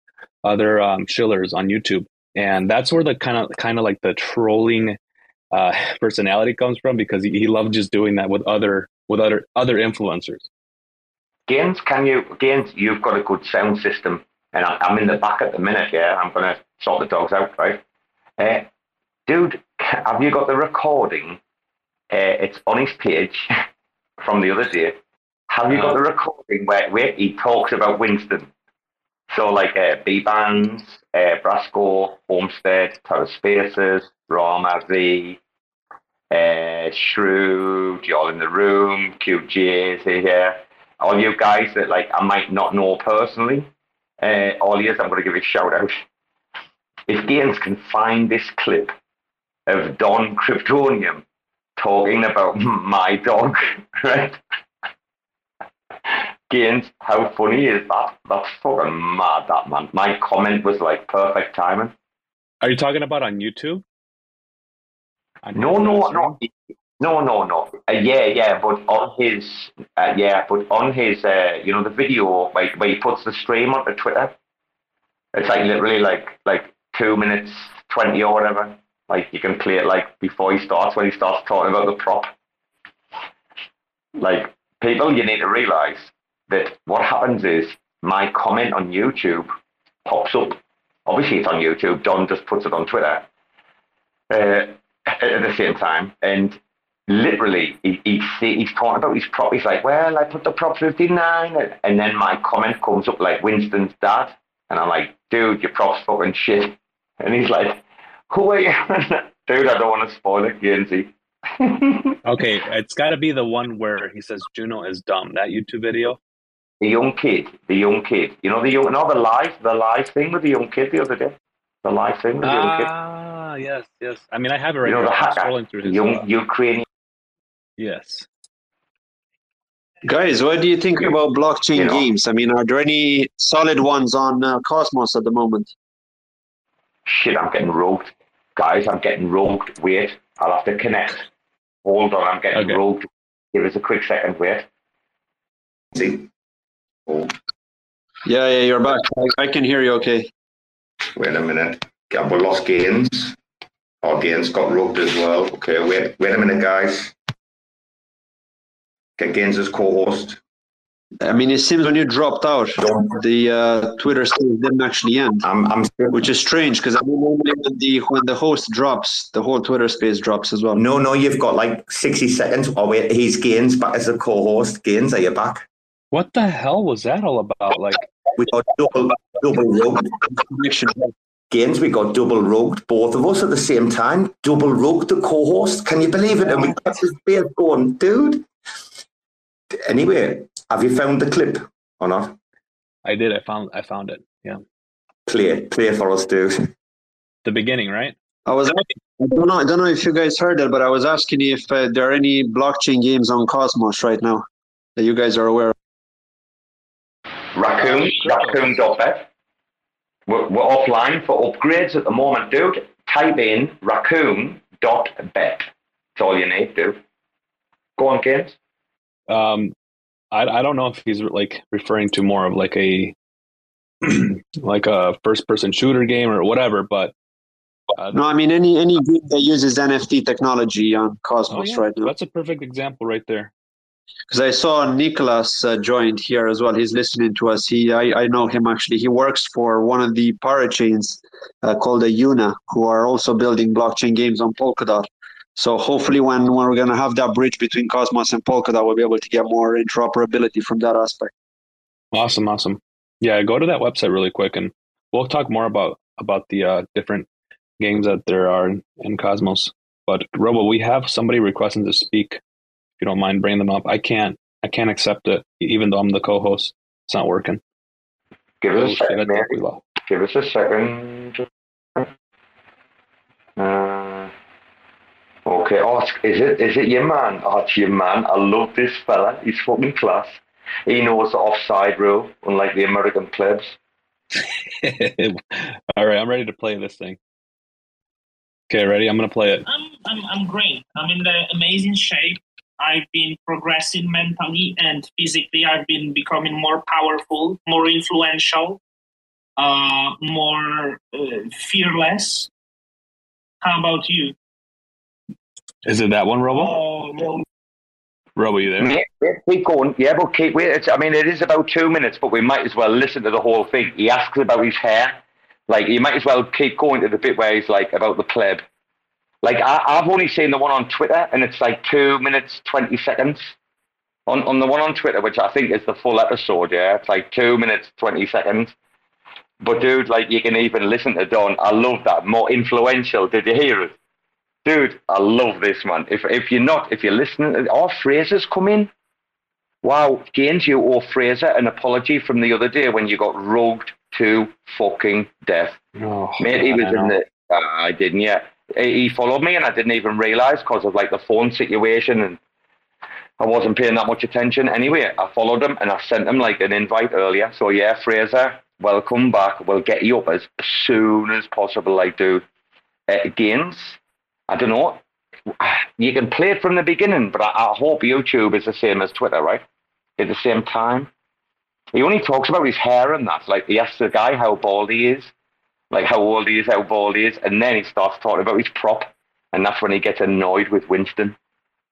other um, shillers on YouTube, and that's where the kind of kind of like the trolling uh, personality comes from because he, he loved just doing that with other with other other influencers. Gaines, can you Gaines? You've got a good sound system, and I, am in the back at the minute. Yeah, I'm gonna sort the dogs out, right? Uh, dude, have you got the recording? Uh, it's on his page from the other day. Have you got the recording where, where he talks about Winston? So like uh, B bands, uh, Brasco, Homestead, Terra Spaces, Rarma V, uh, Shrew, Y'all in the Room, QJ's here. All you guys that like I might not know personally, uh, all years I'm going to give a shout out. If Gaines can find this clip of Don Kryptonium talking about my dog, right? Gaines, how funny is that? That's fucking mad, that man. My comment was like perfect timing. Are you talking about on YouTube? On no, no, no, no, no, no. Uh, yeah, yeah, but on his, uh, yeah, but on his, uh, you know, the video like where he puts the stream onto Twitter. It's like literally like like two minutes twenty or whatever. Like you can play it like before he starts when he starts talking about the prop. Like people, you need to realize that what happens is my comment on YouTube pops up. Obviously, it's on YouTube. Don just puts it on Twitter uh, at the same time, and literally he, he, he's talking about his prop. He's like, "Well, I put the prop 59," and then my comment comes up like Winston's dad, and I'm like, "Dude, your prop's fucking shit." And he's like, who are you? Dude, I don't want to spoil it, Gainsey. okay, it's got to be the one where he says Juno is dumb. That YouTube video. The young kid, the young kid. You know the young, no, the live, the live thing with the young kid the other day. The live thing with the young kid. Ah, yes, yes. I mean, I have it right you know, here. The I'm hacker, scrolling through his. young uh, Ukrainian. Yes. Guys, what do you think about blockchain You know. games? I mean, are there any solid ones on uh, Cosmos at the moment? Shit, I'm getting rogued. Guys, I'm getting rogued. Wait, I'll have to connect. Hold on, I'm getting Okay. rogued. Give us a quick second, wait. See? Oh, Yeah, yeah, you're back. I, I can hear you okay. wait a minute. Yeah, we lost Gaines. Our Gaines got rogued as well. Okay, wait, wait a minute, guys. Get Gaines as co-host. I mean, it seems when you dropped out, the uh, Twitter space didn't actually end. I'm, I'm which is strange because I mean, normally when the when the host drops, the whole Twitter space drops as well. No, no, you've got like 60 seconds. Oh, wait, he's Gaines back as a co host. Gaines, are you back? What the hell was that all about? Like, we got double, double rugged. Gaines, we got double rugged, both of us at the same time. Double rugged the co host. Can you believe it? And we kept his beard going, dude. Anyway, have you found the clip or not? I did. I found. I found it. Yeah. Play, play for us, dude. The beginning, right? I was. I don't know. I don't know if you guys heard it, but I was asking if uh, there are any blockchain games on Cosmos right now that you guys are aware of. Raccoon, raccoon.bet. We're, we're offline for upgrades at the moment, dude. Type in raccoon.bet. That's all you need, dude. Go on, Gaines. Um, I I don't know if he's like referring to more of like a like a first person shooter game or whatever, but uh, No, I mean any any game that uses NFT technology on oh, Cosmos yeah, right now. that's a perfect example right there. Because I saw Nicholas uh, joined here as well. He's listening to us. He, I, I know him actually. He works for one of the parachains uh, called Ajuna, who are also building blockchain games on Polkadot. So hopefully, when, when we're going to have that bridge between Cosmos and Polkadot, we'll be able to get more interoperability from that aspect. Awesome, awesome. Yeah, go to that website really quick, and we'll talk more about about the uh, different games that there are in, in Cosmos. But Robo, we have somebody requesting to speak. If you don't mind bringing them up, I can't. I can't accept it, even though I'm the co-host. It's not working. Give us Oh, a second, think mate. we lost. Give us a second. Uh, okay. Oh, is it is it your man? Oh, it's your man. I love this fella. He's fucking class. He knows the offside rule, unlike the American clubs. All right, I'm ready to play this thing. Okay, ready? I'm gonna play it. I'm, I'm, I'm great. I'm in the amazing shape. I've been progressing mentally and physically. I've been becoming more powerful, more influential, uh, more uh, fearless. How about you? Is it that one, Robo? Oh, Robo, you there? Mate, mate, keep going. Yeah, but keep wait. It's, I mean, it is about two minutes, but we might as well listen to the whole thing. He asks about his hair. Like, you might as well keep going to the bit where he's like about the pleb. Like, I, I've only seen the one on Twitter, and it's like two minutes twenty seconds. On on the one on Twitter, which I think is the full episode. Yeah, it's like two minutes twenty seconds. But dude, like, you can even listen to Don. I love that. More influential. Did you hear it? Dude, I love this man. If if you're not, if you're listening, our Fraser's come in. Wow, James, you owe Fraser an apology from the other day when you got rugged to fucking death. Oh, Mate, he was in the. I didn't, yeah. He followed me and I didn't even realize because of like the phone situation and I wasn't paying that much attention. Anyway, I followed him and I sent him like an invite earlier. So yeah, Fraser, welcome back. We'll get you up as soon as possible, like dude. Uh, Gaines, I don't know. You can play it from the beginning, but I, I hope YouTube is the same as Twitter, right? At the same time. He only talks about his hair and that. Like he asks the guy how bald he is, like how old he is, how bald he is, and then he starts talking about his prop, and that's when he gets annoyed with Winston.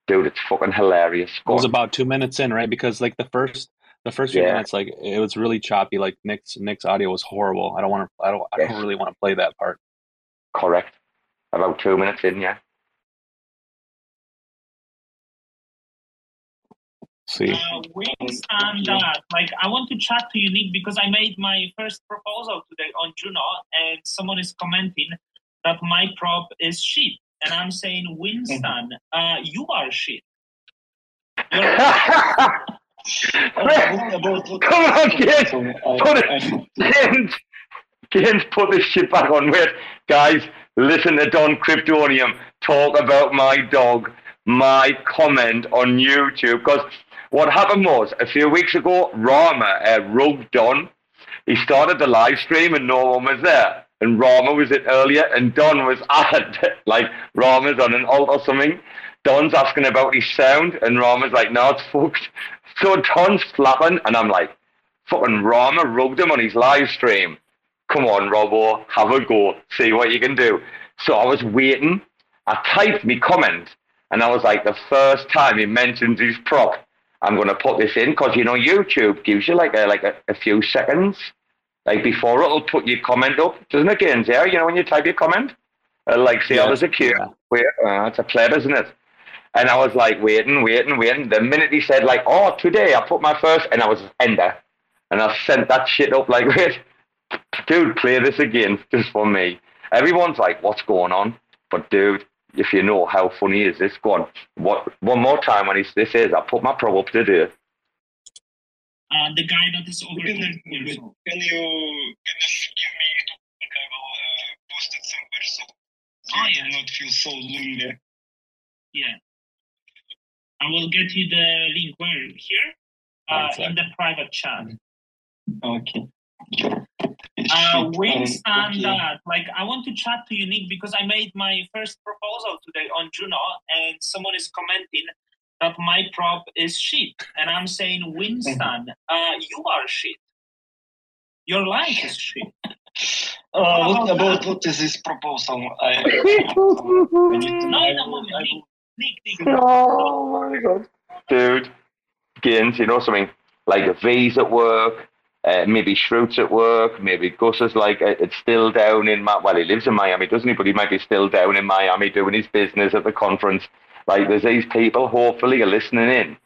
Dude, it's fucking hilarious. It was about two minutes in, right? Because like the first the first few Yeah. minutes, like it was really choppy. Like Nick's Nick's audio was horrible. I don't want to. I don't. I don't really want to play that part. Correct. About two minutes in, yeah. See. Uh, wings and that. Like, I want to chat to you, Nick, because I made my first proposal today on Juno, and someone is commenting that my prop is shit. And I'm saying, Winston, uh, you are shit. Come on, kids. Put it. Kids, kids, put this shit back on. Wait, guys, listen to Don Kryptonium talk about my dog, my comment on YouTube. Because what happened was, a few weeks ago, Rarma uh, rugged Don. He started the live stream and no one was there. And Rarma was it earlier, and Don was at like Rarma's on an alt or something. Don's asking about his sound, and Rarma's like, "No, it's fucked." So Don's flapping, and I'm like, "Fucking Rarma rugged him on his live stream. Come on, Robo, have a go, see what you can do." So I was waiting. I typed me comment, and I was like, the first time he mentions his prop, I'm going to put this in because you know YouTube gives you like a like a, a few seconds, like before it'll put your comment up, doesn't it, Gaines? Yeah, you know when you type your comment, it'll like say, Yeah. "Oh, there's a queue." Wait, uh, it's a pleb, isn't it? And I was like waiting, waiting, waiting. The minute he said like, "Oh, today I put my first, and I was ender, and I sent that shit up like, "Wait, dude, play this again just for me." Everyone's like, "What's going on?" But dude, if you know how funny is this, go on. What one more time when he's this is, I put my pro up today. Uh, the guy that is over 30 years old. Can you can you give me like I will uh, post it somewhere so Oh, you do not feel so lonely. Yeah. I will get you the link where here uh, in the private chat. Okay. Uh, Wing Um, standard. Like, I want to chat to you, Nick, because I made my first proposal today on Juno, and someone is commenting that my prop is shit, and I'm saying, Winston, uh, you are shit. Your life is shit. Uh, what about what is this proposal? I, I No, know. in a moment, I Nick. Nick, Nick. Oh my god, dude, Gaines, you know something like a vase at work, uh, maybe Schroot's at work, maybe Gus is like uh, it's still down in Ma- well, he lives in Miami, doesn't he? But he might be still down in Miami doing his business at the conference. Like there's these people, hopefully, are listening in,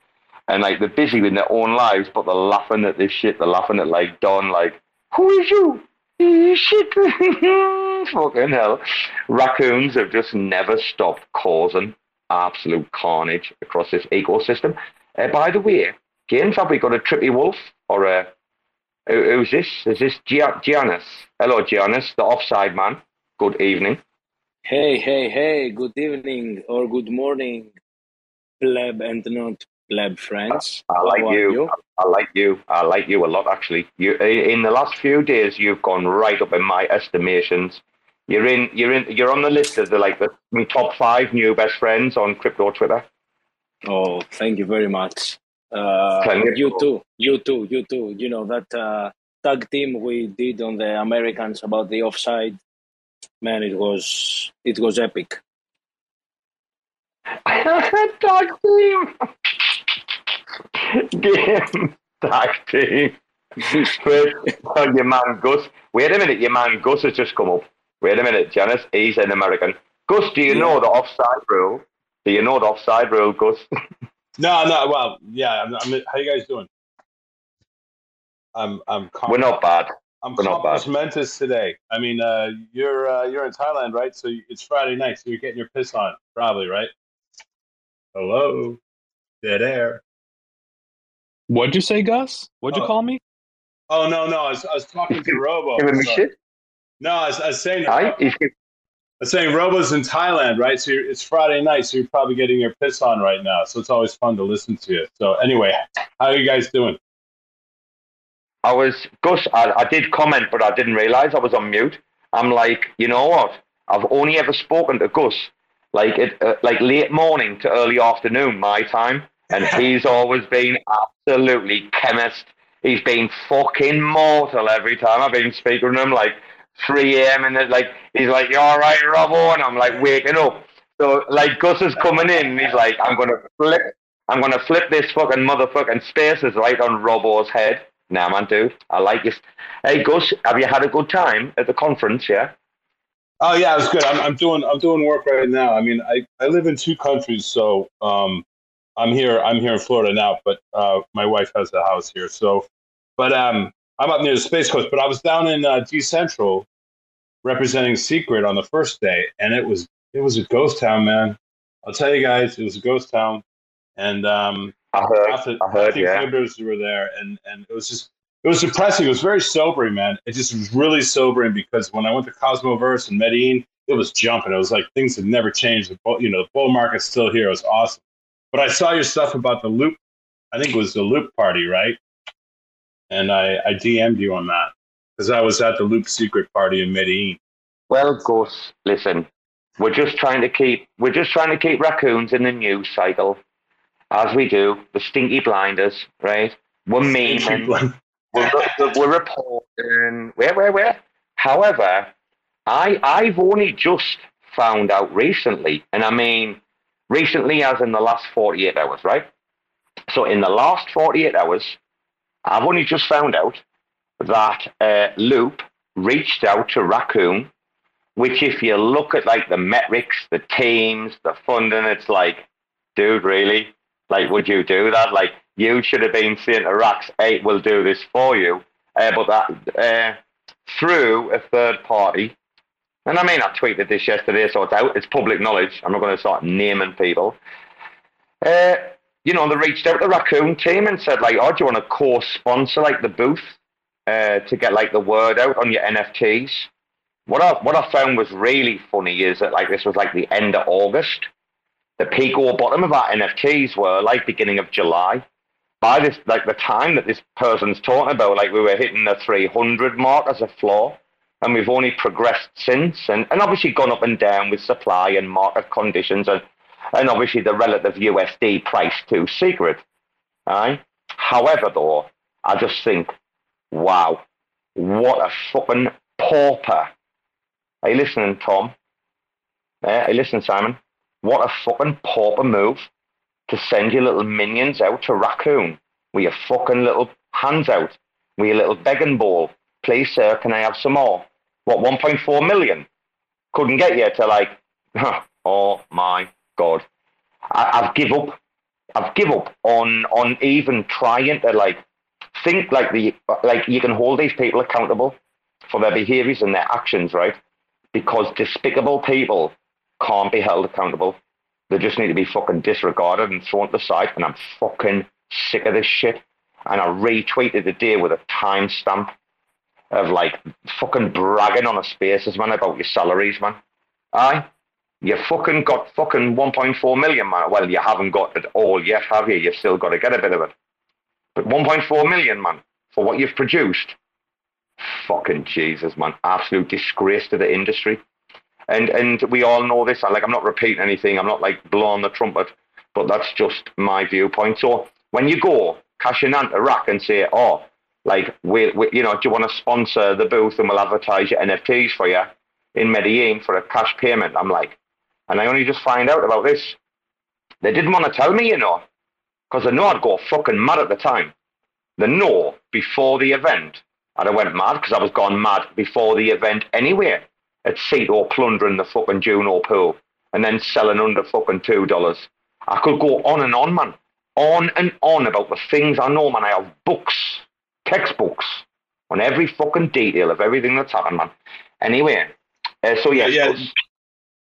and like they're busy with their own lives, but they're laughing at this shit. They're laughing at like Don, like who is you? Eh, Shit, fucking hell. Raccoons have just never stopped causing absolute carnage across this ecosystem. Uh, by the way, Gaines, have we got a Trippy Wolf or a who, who's this? Is this Gia- Giannis? Hello, Giannis, the offside man. Good evening. Hey, hey, hey, good evening or good morning, pleb and not pleb friends. I like How are you. I, I like you. I like you a lot, actually. You in the last few days, you've gone right up in my estimations. You're in. You're in. You're on the list of the like the top five new best friends on crypto Twitter. Oh, thank you very much. Uh, you. too, you too, you too. You know that uh, tag team we did on the Americans about the offside. Man, it was it was epic. tag team. Game tag team. Your man Gus. Wait a minute, your man Gus has just come up. Wait a minute, Giannis. He's an American. Gus, do you know the offside rule? Do you know the offside rule, Gus? No, no. Well, yeah. I'm, I'm, how you guys doing? I'm. I'm. Com- We're not bad. I'm We're not bad. compliments today. I mean, uh, you're uh, you're in Thailand, right? So it's Friday night, so you're getting your piss on, probably, right? Hello, dead air. What'd you say, Gus? What'd you Oh. call me? Oh no, no. I was, I was talking to Robo. Giving me shit. No, I was, I was saying. Aye, I was saying Robo's in Thailand, right? So you're, it's Friday night, so you're probably getting your piss on right now. So it's always fun to listen to you. So anyway, how are you guys doing? I was Gus. I, I did comment, but I didn't realize I was on mute. I'm like, you know what? I've only ever spoken to Gus like it, uh, like late morning to early afternoon my time, and he's always been absolutely chemist. He's been fucking mortal every time I've been speaking to him, like 3 a.m. and it's like he's like, "You all right, Robbo?" And I'm like waking up. So like Gus is coming in, he's like, "I'm gonna flip, I'm gonna flip this fucking motherfucking spaces right on Robbo's head." Nah, man, dude, I like this. Hey, Gus, have you had a good time at the conference? Yeah. Oh yeah, it was good. I'm, I'm doing I'm doing work right now. I mean, I, I live in two countries, so um, I'm here I'm here in Florida now, but uh, my wife has a house here. So, but um, I'm up near the Space Coast. But I was down in uh, D Central representing Secret on the first day, and it was it was a ghost town, man. I'll tell you guys, it was a ghost town, and um, I heard, the, I heard, half the yeah. were there, and and it was just it was depressing. It was very sobering, man. It just was really sobering because when I went to Cosmoverse and Medellin, it was jumping. It was like things had never changed. The bull, you know, the bull market's still here. It was awesome. But I saw your stuff about the loop. I think it was the loop party, right? And I, I DM'd you on that because I was at the loop secret party in Medellin. Well, Gus, listen, we're just trying to keep we're just trying to keep raccoons in the news cycle, as we do. The stinky blinders, right? We're memeing, we're, we're, reporting, where, where, where. However, I I've only just found out recently, and I mean recently as in the last forty eight hours, right? So in the last 48 hours, I've only just found out that uh, Loop reached out to Raccoon, which if you look at like the metrics, the teams, the funding, it's like, dude, really? Like, would you do that? Like, you should have been saying to Rax, hey, we'll do this for you. Uh, but that uh, through a third party, and I mean, I tweeted this yesterday, so it's out. It's public knowledge. I'm not going to start naming people. Uh, you know, they reached out to the Raccoon team and said, like, oh, do you want to co-sponsor like the booth uh, to get like the word out on your NFTs? What I what I found was really funny is that like this was like the end of August. The peak or bottom of our NFTs were like beginning of July. By this, like the time that this person's talking about, like we were hitting the 300 mark as a floor, and we've only progressed since, and, and obviously gone up and down with supply and market conditions, and and obviously the relative USD price to secret. Right? However, though, I just think, wow, what a fucking pauper. Are you listening, Tom? Uh, are you listening, Simon? What a fucking pauper move to send your little minions out to Raccoon with your fucking little hands out, with your little begging bowl. Please, sir, can I have some more? What, 1.4 million? Couldn't get you to like, oh my God. I, I've give up. I've give up on on even trying to like think like the like you can hold these people accountable for their behaviors and their actions, right? Because despicable people can't be held accountable. They just need to be fucking disregarded and thrown to the side. And I'm fucking sick of this shit. And I retweeted the day with a timestamp of like fucking bragging on a spaces, man, about your salaries, man. Aye. You fucking got fucking 1.4 million, man. Well, you haven't got it all yet, have you? You've still got to get a bit of it. But 1.4 million, man, for what you've produced. Fucking Jesus, man. Absolute disgrace to the industry. And and we all know this. Like I'm not repeating anything. I'm not like blowing the trumpet, but that's just my viewpoint. So when you go cashing in rack and say, oh, like we, we you know, do you want to sponsor the booth and we'll advertise your NFTs for you in Medellin for a cash payment? I'm like, and I only just find out about this. They didn't want to tell me, you know, because they know I'd go fucking mad at the time. The know before the event, And I'd went mad because I was gone mad before the event anyway at seat or plundering the fucking Juno pool and then selling under fucking two dollars. I could go on and on, man. On and on about the things I know, man. I have books, textbooks on every fucking detail of everything that's happened, man. Anyway, uh, so yeah, yeah,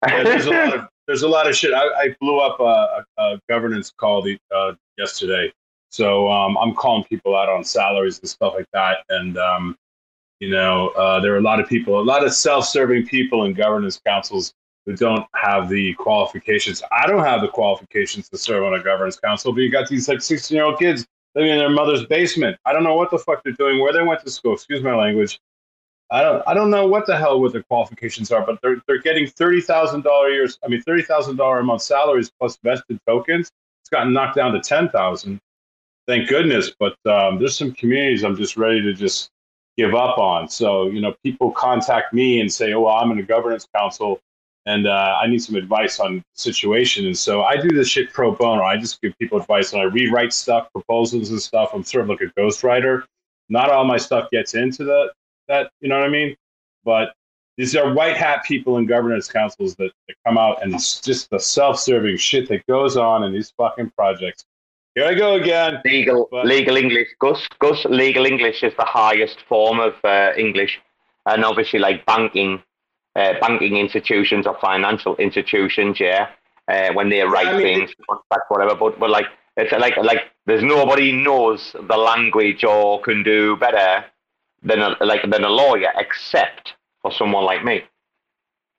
there's a lot of there's a lot of shit. I, I blew up a, a, governance call the, uh, yesterday, so um, I'm calling people out on salaries and stuff like that, and um, you know, uh, there are a lot of people, a lot of self-serving people in governance councils who don't have the qualifications. I don't have the qualifications to serve on a governance council, but you got these like 16-year-old kids living in their mother's basement. I don't know what the fuck they're doing, where they went to school. Excuse my language. I don't I don't know what the hell what their qualifications are, but they're they're getting thirty thousand dollar years. I mean thirty thousand dollar a month salaries plus vested tokens. It's gotten knocked down to ten thousand. Thank goodness. But um, there's some communities I'm just ready to just give up on. So, you know, people contact me and say, oh, well, I'm in a governance council and uh, I need some advice on situation. And so I do this shit pro bono. I just give people advice and I rewrite stuff, proposals and stuff. I'm sort of like a ghostwriter. Not all my stuff gets into the, that, you know what I mean? But these are white hat people in governance councils that, that come out and it's just the self serving shit that goes on in these fucking projects. Here I go again. Legal, but, legal English. Gus, Gus, legal English is the highest form of uh, English, and obviously, like banking, uh, banking institutions or financial institutions, yeah, uh, when they write I mean, things, contracts, whatever. But but like it's like like there's nobody knows the language or can do better than a, like than a lawyer, except for someone like me.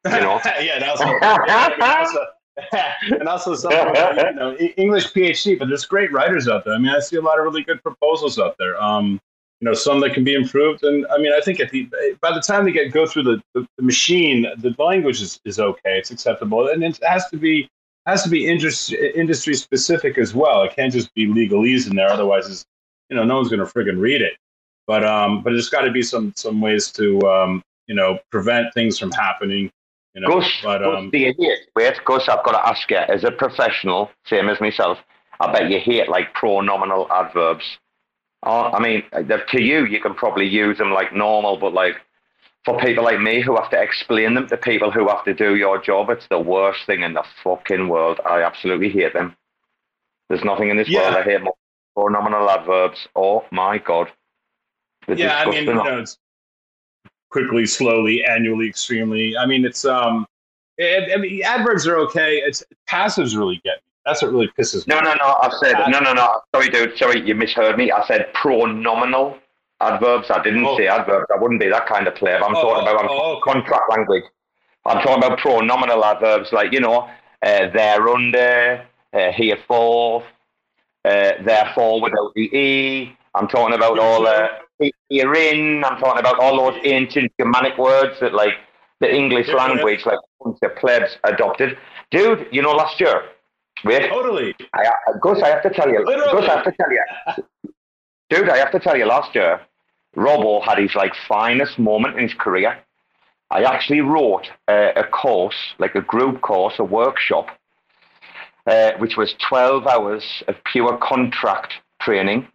You know. yeah, that's. yeah, and also some you know English PhD, but there's great writers out there. I mean, I see a lot of really good proposals out there. Um, you know, some that can be improved, and I mean, I think at the by the time they get go through the, the, the machine, the language is, is okay, it's acceptable, and it has to be has to be industry industry specific as well. It can't just be legalese in there, otherwise, it's, you know, no one's going to friggin' read it. But um, but there's got to be some some ways to um, you know prevent things from happening you know, Gus, but, Gus, um, the idiot. Wait, Gus, I've got to ask you, as a professional, same as myself, I bet you hate like pronominal adverbs. Uh, I mean, to you, you can probably use them like normal, but like for people like me who have to explain them to people who have to do your job, it's the worst thing in the fucking world. I absolutely hate them. There's nothing in this world I hate more than pronominal adverbs. Oh my god. They're yeah, I mean, you know, it's quickly, slowly, annually, extremely. I mean, it's um, it, I mean, adverbs are okay. It's passives really get me. That's what really pisses me. No, no, no. I said no, no, no. Sorry, dude. Sorry, you misheard me. I said pronominal adverbs. I didn't say adverbs. I wouldn't be that kind of player. I'm Oh, talking about I'm oh, talking contract language. I'm talking about pronominal adverbs, like you know, uh, there under, uh, here for, uh, therefore without the e. I'm talking about all uh, herein. I'm talking about all those ancient Germanic words that like the English Yeah, yeah. language, like the plebs adopted. Dude, you know, last year. Wait. Totally. I, I, Gus, I have to tell you. Literally. Gus, I have to tell you. Dude, I have to tell you, last year, Robbo had his like finest moment in his career. I actually wrote uh, a course, like a group course, a workshop, uh, which was 12 hours of pure contract training.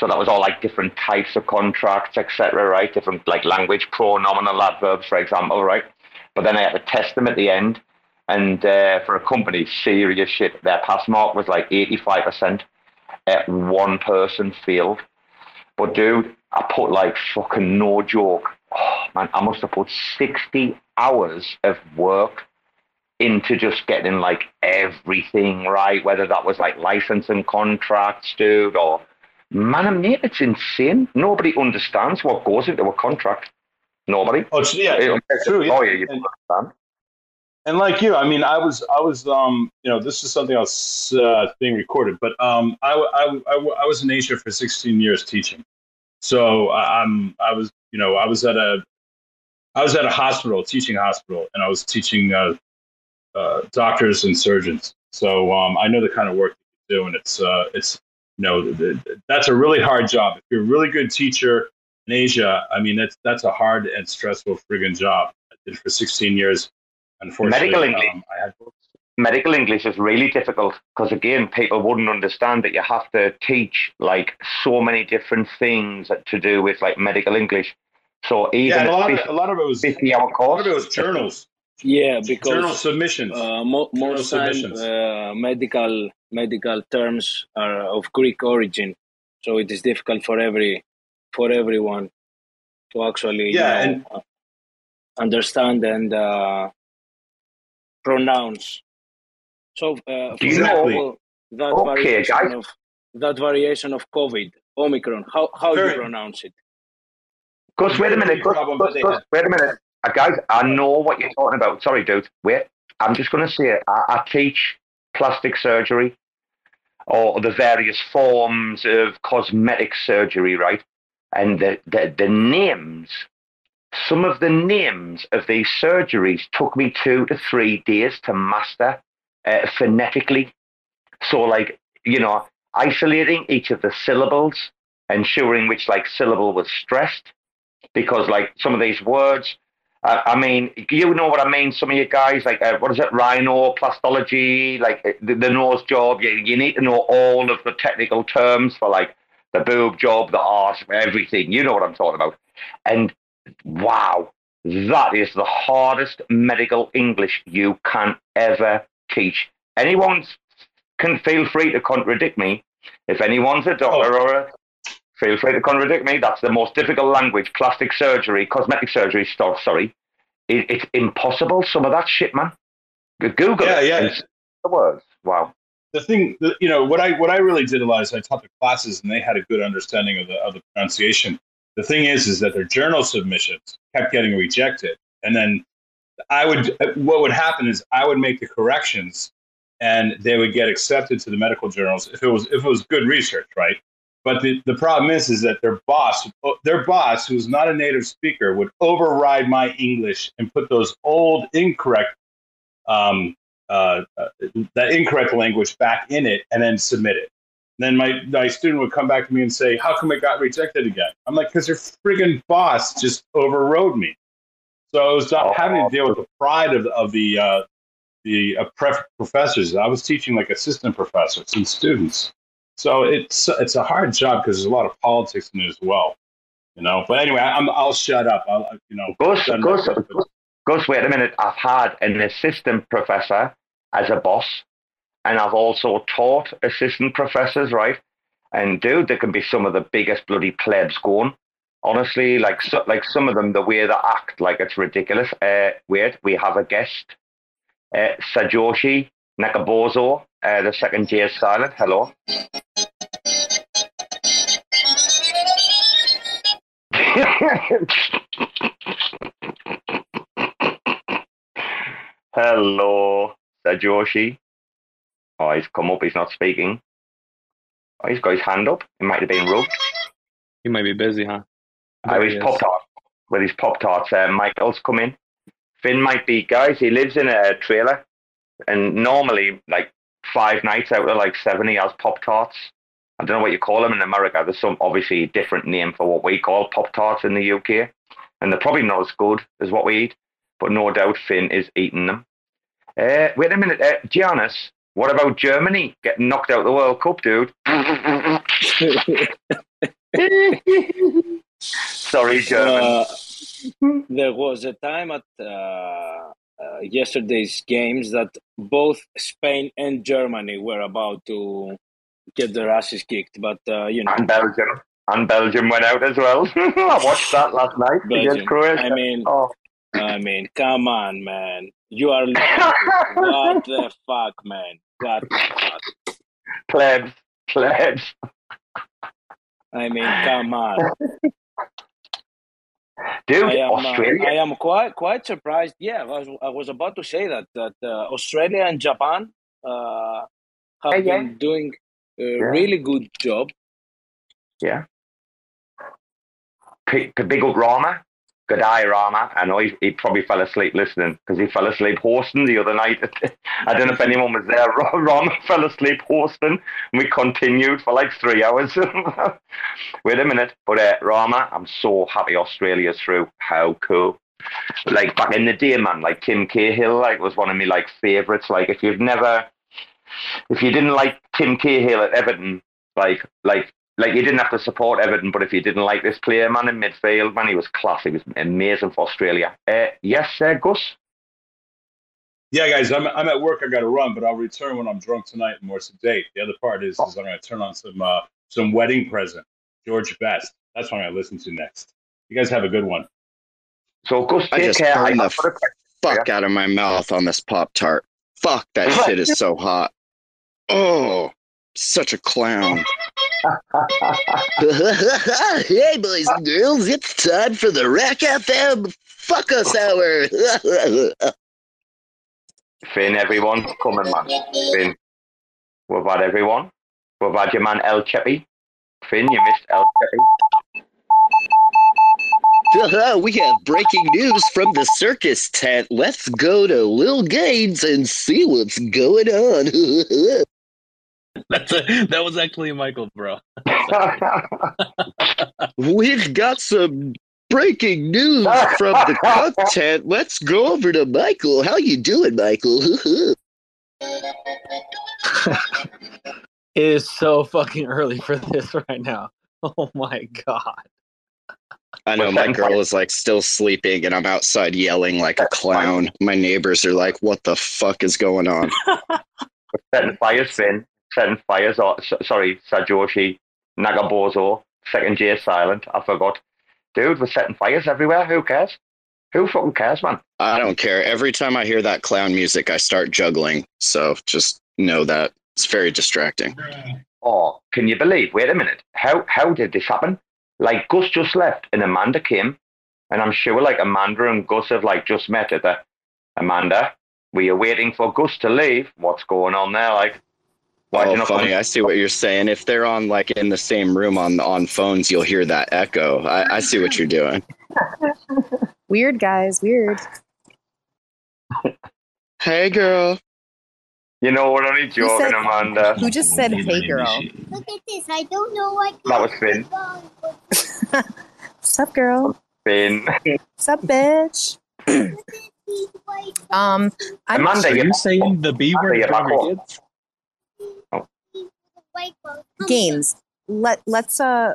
So that was all like different types of contracts, etc., right? Different like language, pronominal adverbs, for example, right? But then I had to test them at the end. And uh, for a company, serious shit, their pass mark was like 85%. at one person failed. But dude, I put like fucking no joke. Oh, man, I must have put 60 hours of work into just getting like everything right, whether that was like licensing contracts, dude, or man, I mean, it's insane. Nobody understands what goes into a contract. Nobody. Oh, yeah, It- it's true, yeah. lawyer, you And- understand. And like you, I mean, I was, I was, um, you know, this is something else uh, being recorded, but um, I, I, I, I was in Asia for 16 years teaching. So I- I'm, I was, you know, I was at a, I was at a hospital, teaching hospital, and I was teaching uh, uh, doctors and surgeons. So um, I know the kind of work that you do, and it's, uh, it's, you know, th- th- that's a really hard job. If you're a really good teacher in Asia, I mean, that's that's a hard and stressful friggin' job. I did for 16 years. Unfortunately, Medical English. um, I had medical English is really difficult because again, people wouldn't understand that you have to teach like so many different things to do with like medical English. So even yeah, a lot, of, a lot of it was 50 hour course, a lot of it was journals. Yeah, because Journal submissions. Uh, mo- Journal most time, uh, medical medical terms are of Greek origin, so it is difficult for every for everyone to actually Yeah, you know, uh, understand and uh, pronounce. So, uh, for Do you example, that Okay, variation guys. of that variation of COVID, Omicron, how how do Very- you pronounce it? Gus, wait a minute. Gus, problem Gus, that they Gus, had. wait a minute. Uh, guys, I know what you're talking about. Sorry, dude. Wait. I'm just going to say it. I, I teach plastic surgery or the various forms of cosmetic surgery, right? And the, the, the names, some of the names of these surgeries took me two to three days to master uh, phonetically. So, like, you know, isolating each of the syllables, ensuring which like syllable was stressed, because like some of these words, I mean, you know what I mean. Some of you guys, like, uh, what is it, rhinoplastology, like uh, the, the nose job. You, you need to know all of the technical terms for like the boob job, the arse, everything. You know what I'm talking about. And wow, that is the hardest medical English you can ever teach. Anyone can feel free to contradict me. If anyone's a doctor or a feel free to contradict me. That's the most difficult language. Plastic surgery, cosmetic surgery stuff. Sorry, it, it's impossible. Some of that shit, man. Google Yeah, it. yeah. see The words. Wow. the thing, the, you know, what I what I really did a lot is I taught the classes, and they had a good understanding of the of the pronunciation. The thing is, is that their journal submissions kept getting rejected, and then I would what would happen is I would make the corrections, and they would get accepted to the medical journals if it was if it was good research, right? But the, the problem is, is that their boss, their boss, who's not a native speaker, would override my English and put those old incorrect um, uh, uh, that incorrect language back in it and then submit it. then my, my student would come back to me and say, How come it got rejected again? I'm like, Because your friggin' boss just overrode me. So I was not having to deal with the pride of, of the, uh, the uh, pref- professors. I was teaching like assistant professors and students. So it's it's a hard job because there's a lot of politics in it as well, you know. But anyway, I'm I'll shut up. I'll you know. Gus, Gus, Gus, wait a minute. I've had an assistant professor as a boss, and I've also taught assistant professors, right? And dude, there can be some of the biggest bloody plebs going. Honestly, like so, like some of them, the way they act, like it's ridiculous. Uh, wait, we have a guest, uh, Sajoshi Nakabozo. Uh, the second year silent. Hello. Hello, Sajoshi. Oh, he's come up. He's not speaking. Oh, he's got his hand up. He might have been rubbed. He might be busy, huh? I There was he. Pop Tart with his Pop Tarts. Uh, Michael's come in. Finn might be, guys. He lives in a trailer, and normally, like five nights out of like seven, he has Pop Tarts. I don't know what you call them in America. There's some obviously different name for what we call Pop Tarts in the UK, and they're probably not as good as what we eat. But no doubt Finn is eating them. Uh, wait a minute, uh, Giannis. What about Germany getting knocked out of the World Cup, dude? Sorry, German. Uh, there was a time at uh, uh, yesterday's games that both Spain and Germany were about to get their asses kicked, but uh, you know, and Belgium. And Belgium went out as well. I watched that last night Belgium. against Croatia. I mean, oh. I mean, come on, man. You are what the fuck, man? What the fuck? plebs, plebs. I mean, come on. Dude, I am, uh, Australia. I am quite quite surprised. Yeah, I was, I was about to say that that uh, Australia and Japan uh, have Yeah, yeah. been doing a really good job. Yeah. P- big up Rarma. Good eye, Rarma. I know he, he probably fell asleep listening because he fell asleep horsing the other night. I don't know if anyone was there. Rarma fell asleep horsing. and we continued for like three hours. Wait a minute. But uh, Rarma, I'm so happy Australia's through. How cool. Like back in the day, man, like Tim Cahill like was one of my like favourites. Like if you've never if you didn't like Tim Cahill at Everton, like like like you didn't have to support Everton, but if you didn't like this player, man, in midfield, man, he was class. He was amazing for Australia. Uh, yes, uh, Gus. Yeah, guys, I'm, I'm at work. I got to run, but I'll return when I'm drunk tonight and more sedate. The other part is, is I'm going to turn on some uh, some wedding present, George Best. That's what I'm going to listen to next. You guys have a good one. So Gus, I just burned the fuck out of my mouth on this Pop Tart. Fuck, that shit is so hot. Oh, such a clown. hey, boys and girls, it's time for the RAC FM Fuck Us Hour. Finn, everyone, coming, man. Finn, we've had everyone. We've had your man El Cheppy. Finn, you missed El Cheppy. Uh-huh, we have breaking news from the circus tent. Let's go to LiLGainzz and see what's going on. That's a, that was actually Michael, bro. We've got some breaking news from the content. Let's go over to Michael. How you doing, Michael? It is so fucking early for this right now. Oh my god. I know my girl is like still sleeping, and I'm outside yelling like a clown. My neighbors are like, "What the fuck is going on?" We're setting fires, Finn. Setting fires. Or, sorry, Sajoshi Nagabozo. Second J is silent. I forgot. Dude, we're setting fires everywhere. Who cares? Who fucking cares, man? I don't care. Every time I hear that clown music, I start juggling. So just know that it's very distracting. Oh, can you believe? Wait a minute. How how did this happen? Like Gus just left and Amanda came, and I'm sure like Amanda and Gus have like just met at the Amanda. We are waiting for Gus to leave. What's going on there? Like, why Oh, funny. coming? I see what you're saying. If they're on like in the same room on on phones, you'll hear that echo. I, I see what you're doing. Weird guys, weird. Hey, girl. You know, what? I need joking, said- Amanda. Who just said hey girl? Look at this. I don't know what. That was Finn. Sup girl? Finn. Sup bitch? Um, I'm Amanda, Are you you saying the B word you're in back front of your home. kids? Games. Let let's uh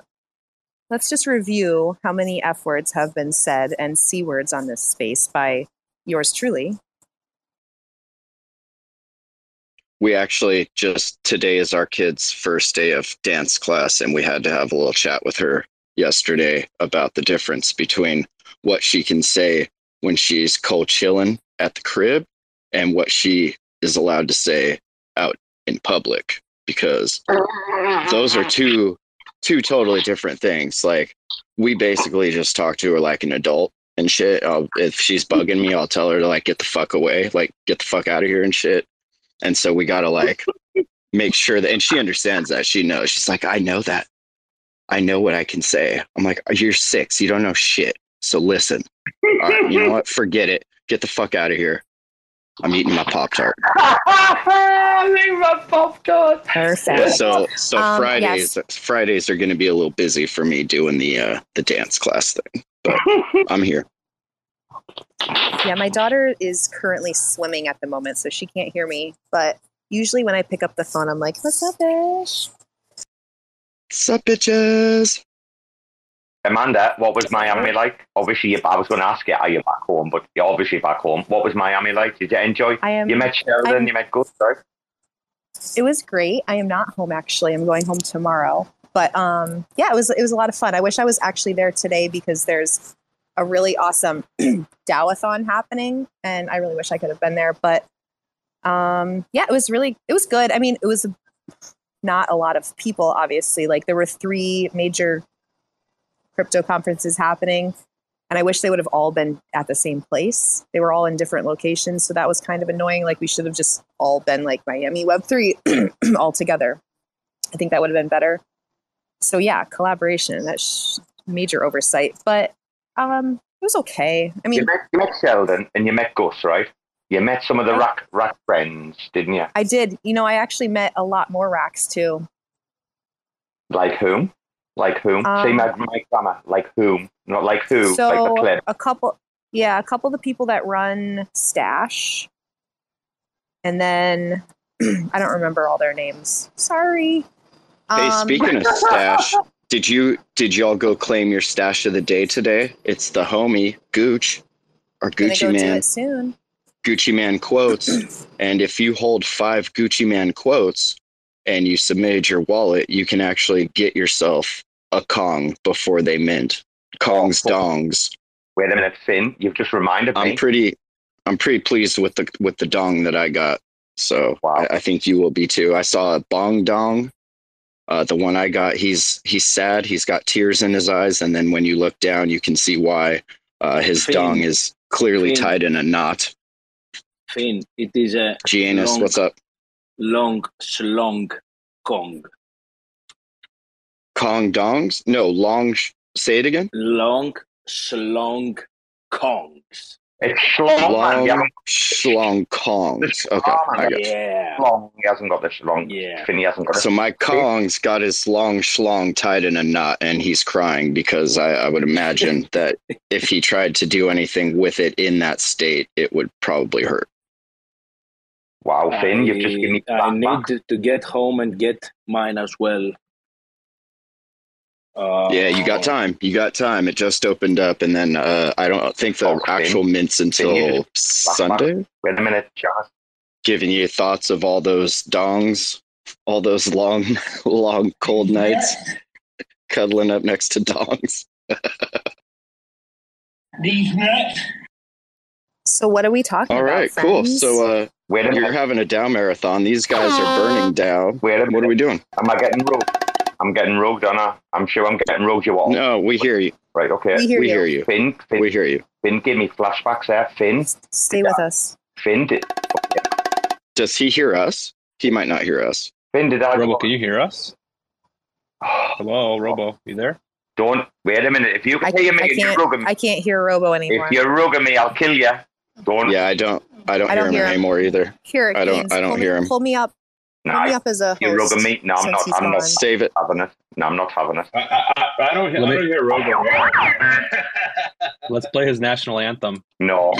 let's just review how many F words have been said and C words on this space by yours truly. We actually just today is our kid's first day of dance class, and we had to have a little chat with her yesterday about the difference between what she can say when she's cold chilling at the crib and what she is allowed to say out in public because those are two two totally different things. Like we basically just talk to her like an adult and shit. I'll, if she's bugging me i'll tell her to like get the fuck away like get the fuck out of here and shit. And so we gotta like make sure that and she understands that. She knows. She's like i know that. I know what i can say. I'm like you're six. You don't know shit. So listen. You know what? Forget it. Get the fuck out of here i'm eating my pop tart Leave my pop tart. Perfect. so so Um, fridays yes. fridays are going to be a little busy for me doing the uh the dance class thing but i'm here Yeah, my daughter is currently swimming at the moment, so she can't hear me. But usually when I pick up the phone, I'm like, "What's up, bitch? What's up, bitches? Amanda, what was Miami like? Obviously, I was going to ask you, are you back home? But you're obviously back home. What was Miami like? Did you enjoy? I am- You met Sheldon, I'm- you met Gus, right? It was great. I am not home actually. I'm going home tomorrow. But um, yeah, it was it was a lot of fun. I wish I was actually there today because there's a really awesome Dowathon happening, and I really wish I could have been there. But um, yeah, it was really it was good. I mean, it was not a lot of people, obviously. Like there were three major crypto conferences happening, and I wish they would have all been at the same place. They were all in different locations, so that was kind of annoying. Like we should have just all been like Miami Web three all together. I think that would have been better. So yeah, collaboration. That's major oversight, but um, it was okay. I mean, you, met, you met Sheldon and you met Gus, right? You met some of the rack, rack friends, didn't you? I did. You know, I actually met a lot more racks too. Like whom? Like whom? Say Um, my, my grammar. Like whom? Not like who. like the So clip. a couple, yeah, a couple of the people that run Stashh, and then I don't remember all their names. Sorry. Hey, Um, speaking of stash, did you did y'all go claim your stash of the day today? It's the homie Gooch or gonna Gucci go do Man. it soon. Gucci Mane quotes. and if you hold five Gucci Mane quotes and you submitted your wallet, you can actually get yourself a Kong before they mint. Kong's dongs. Wait a minute, Finn. You've just reminded I'm me. pretty I'm pretty pleased with the with the dong that I got. So I, I think you will be too. I saw a bong dong. Uh, the one I got, he's he's sad. He's got tears in his eyes, and then when you look down, you can see why. Uh, his Finn. dong is clearly Finn. tied in a knot. Finn, it is a Giannis, long, what's up? Long Shlong Kong. Kong dongs? No, long. Sh- say it again. Long Shlong Kongs. It's schlong, man. Long haven't kongs. Okay, I got. Yeah. schlong. He hasn't got the schlong. Yeah. Finn, he hasn't got it. So my Kong's got his long Shlong tied in a knot, and he's crying because I, I would imagine that if he tried to do anything with it in that state, it would probably hurt. Wow, Finn, you've just given me I, I need to, to get home and get mine as well. Uh, yeah, you got time. You got time. It just opened up, and then uh, I don't think the actual mints until Sunday. Wait a minute, Josh. Giving you thoughts of all those dongs, all those long, long cold nights, cuddling up next to dongs. These nuts. So what are we talking All about? right, cool. friends? So uh, Wait a you're minute. having a down marathon. These guys are burning down. Wait a What are we doing? Am I getting rogued? I'm getting rogued, Anna. I'm sure I'm getting rogued. You all. No, we hear you. Right. Okay. We hear we you. hear you. Finn, Finn, We hear you. Finn gave me flashbacks there. Finn, Stay with us. Finn did. Does he hear us? He might not hear us. Finn did I? Robo, can you hear us? Hello, Robo, you there? Don't wait a minute. If you I, can hear me, I and you're can't. rugging me. I can't hear Robo anymore. If you're rugging me, I'll kill you. Don't. Yeah, I don't. I don't I hear don't him hear him. anymore either. Here, I don't. Canes, I don't pull hear me, him. Pull me up. No, pull me up as a you're host. rugging me. No, I'm not. I'm not gone. Save it. having it. No, I'm not having it. I, I, I don't hear. I don't hear Robo. Let's play his national anthem. No.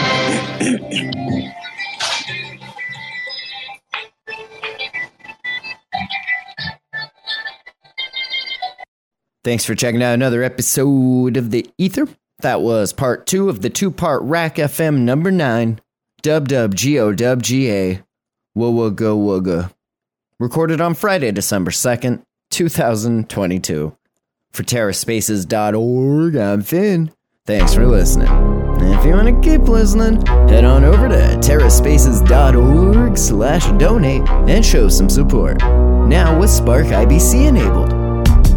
Thanks for checking out another episode of The Ether. That was part two of the two part RAC FM number nine, Dub Dub G O Dub G A, Wugga Wugga. Recorded on Friday, December 2nd, 2022. For TerraSpaces.org, I'm Finn. Thanks for listening. And if you want to keep listening, head on over to TerraSpaces.org slash donate and show some support. Now with Spark IBC enabled.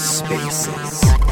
Spaces.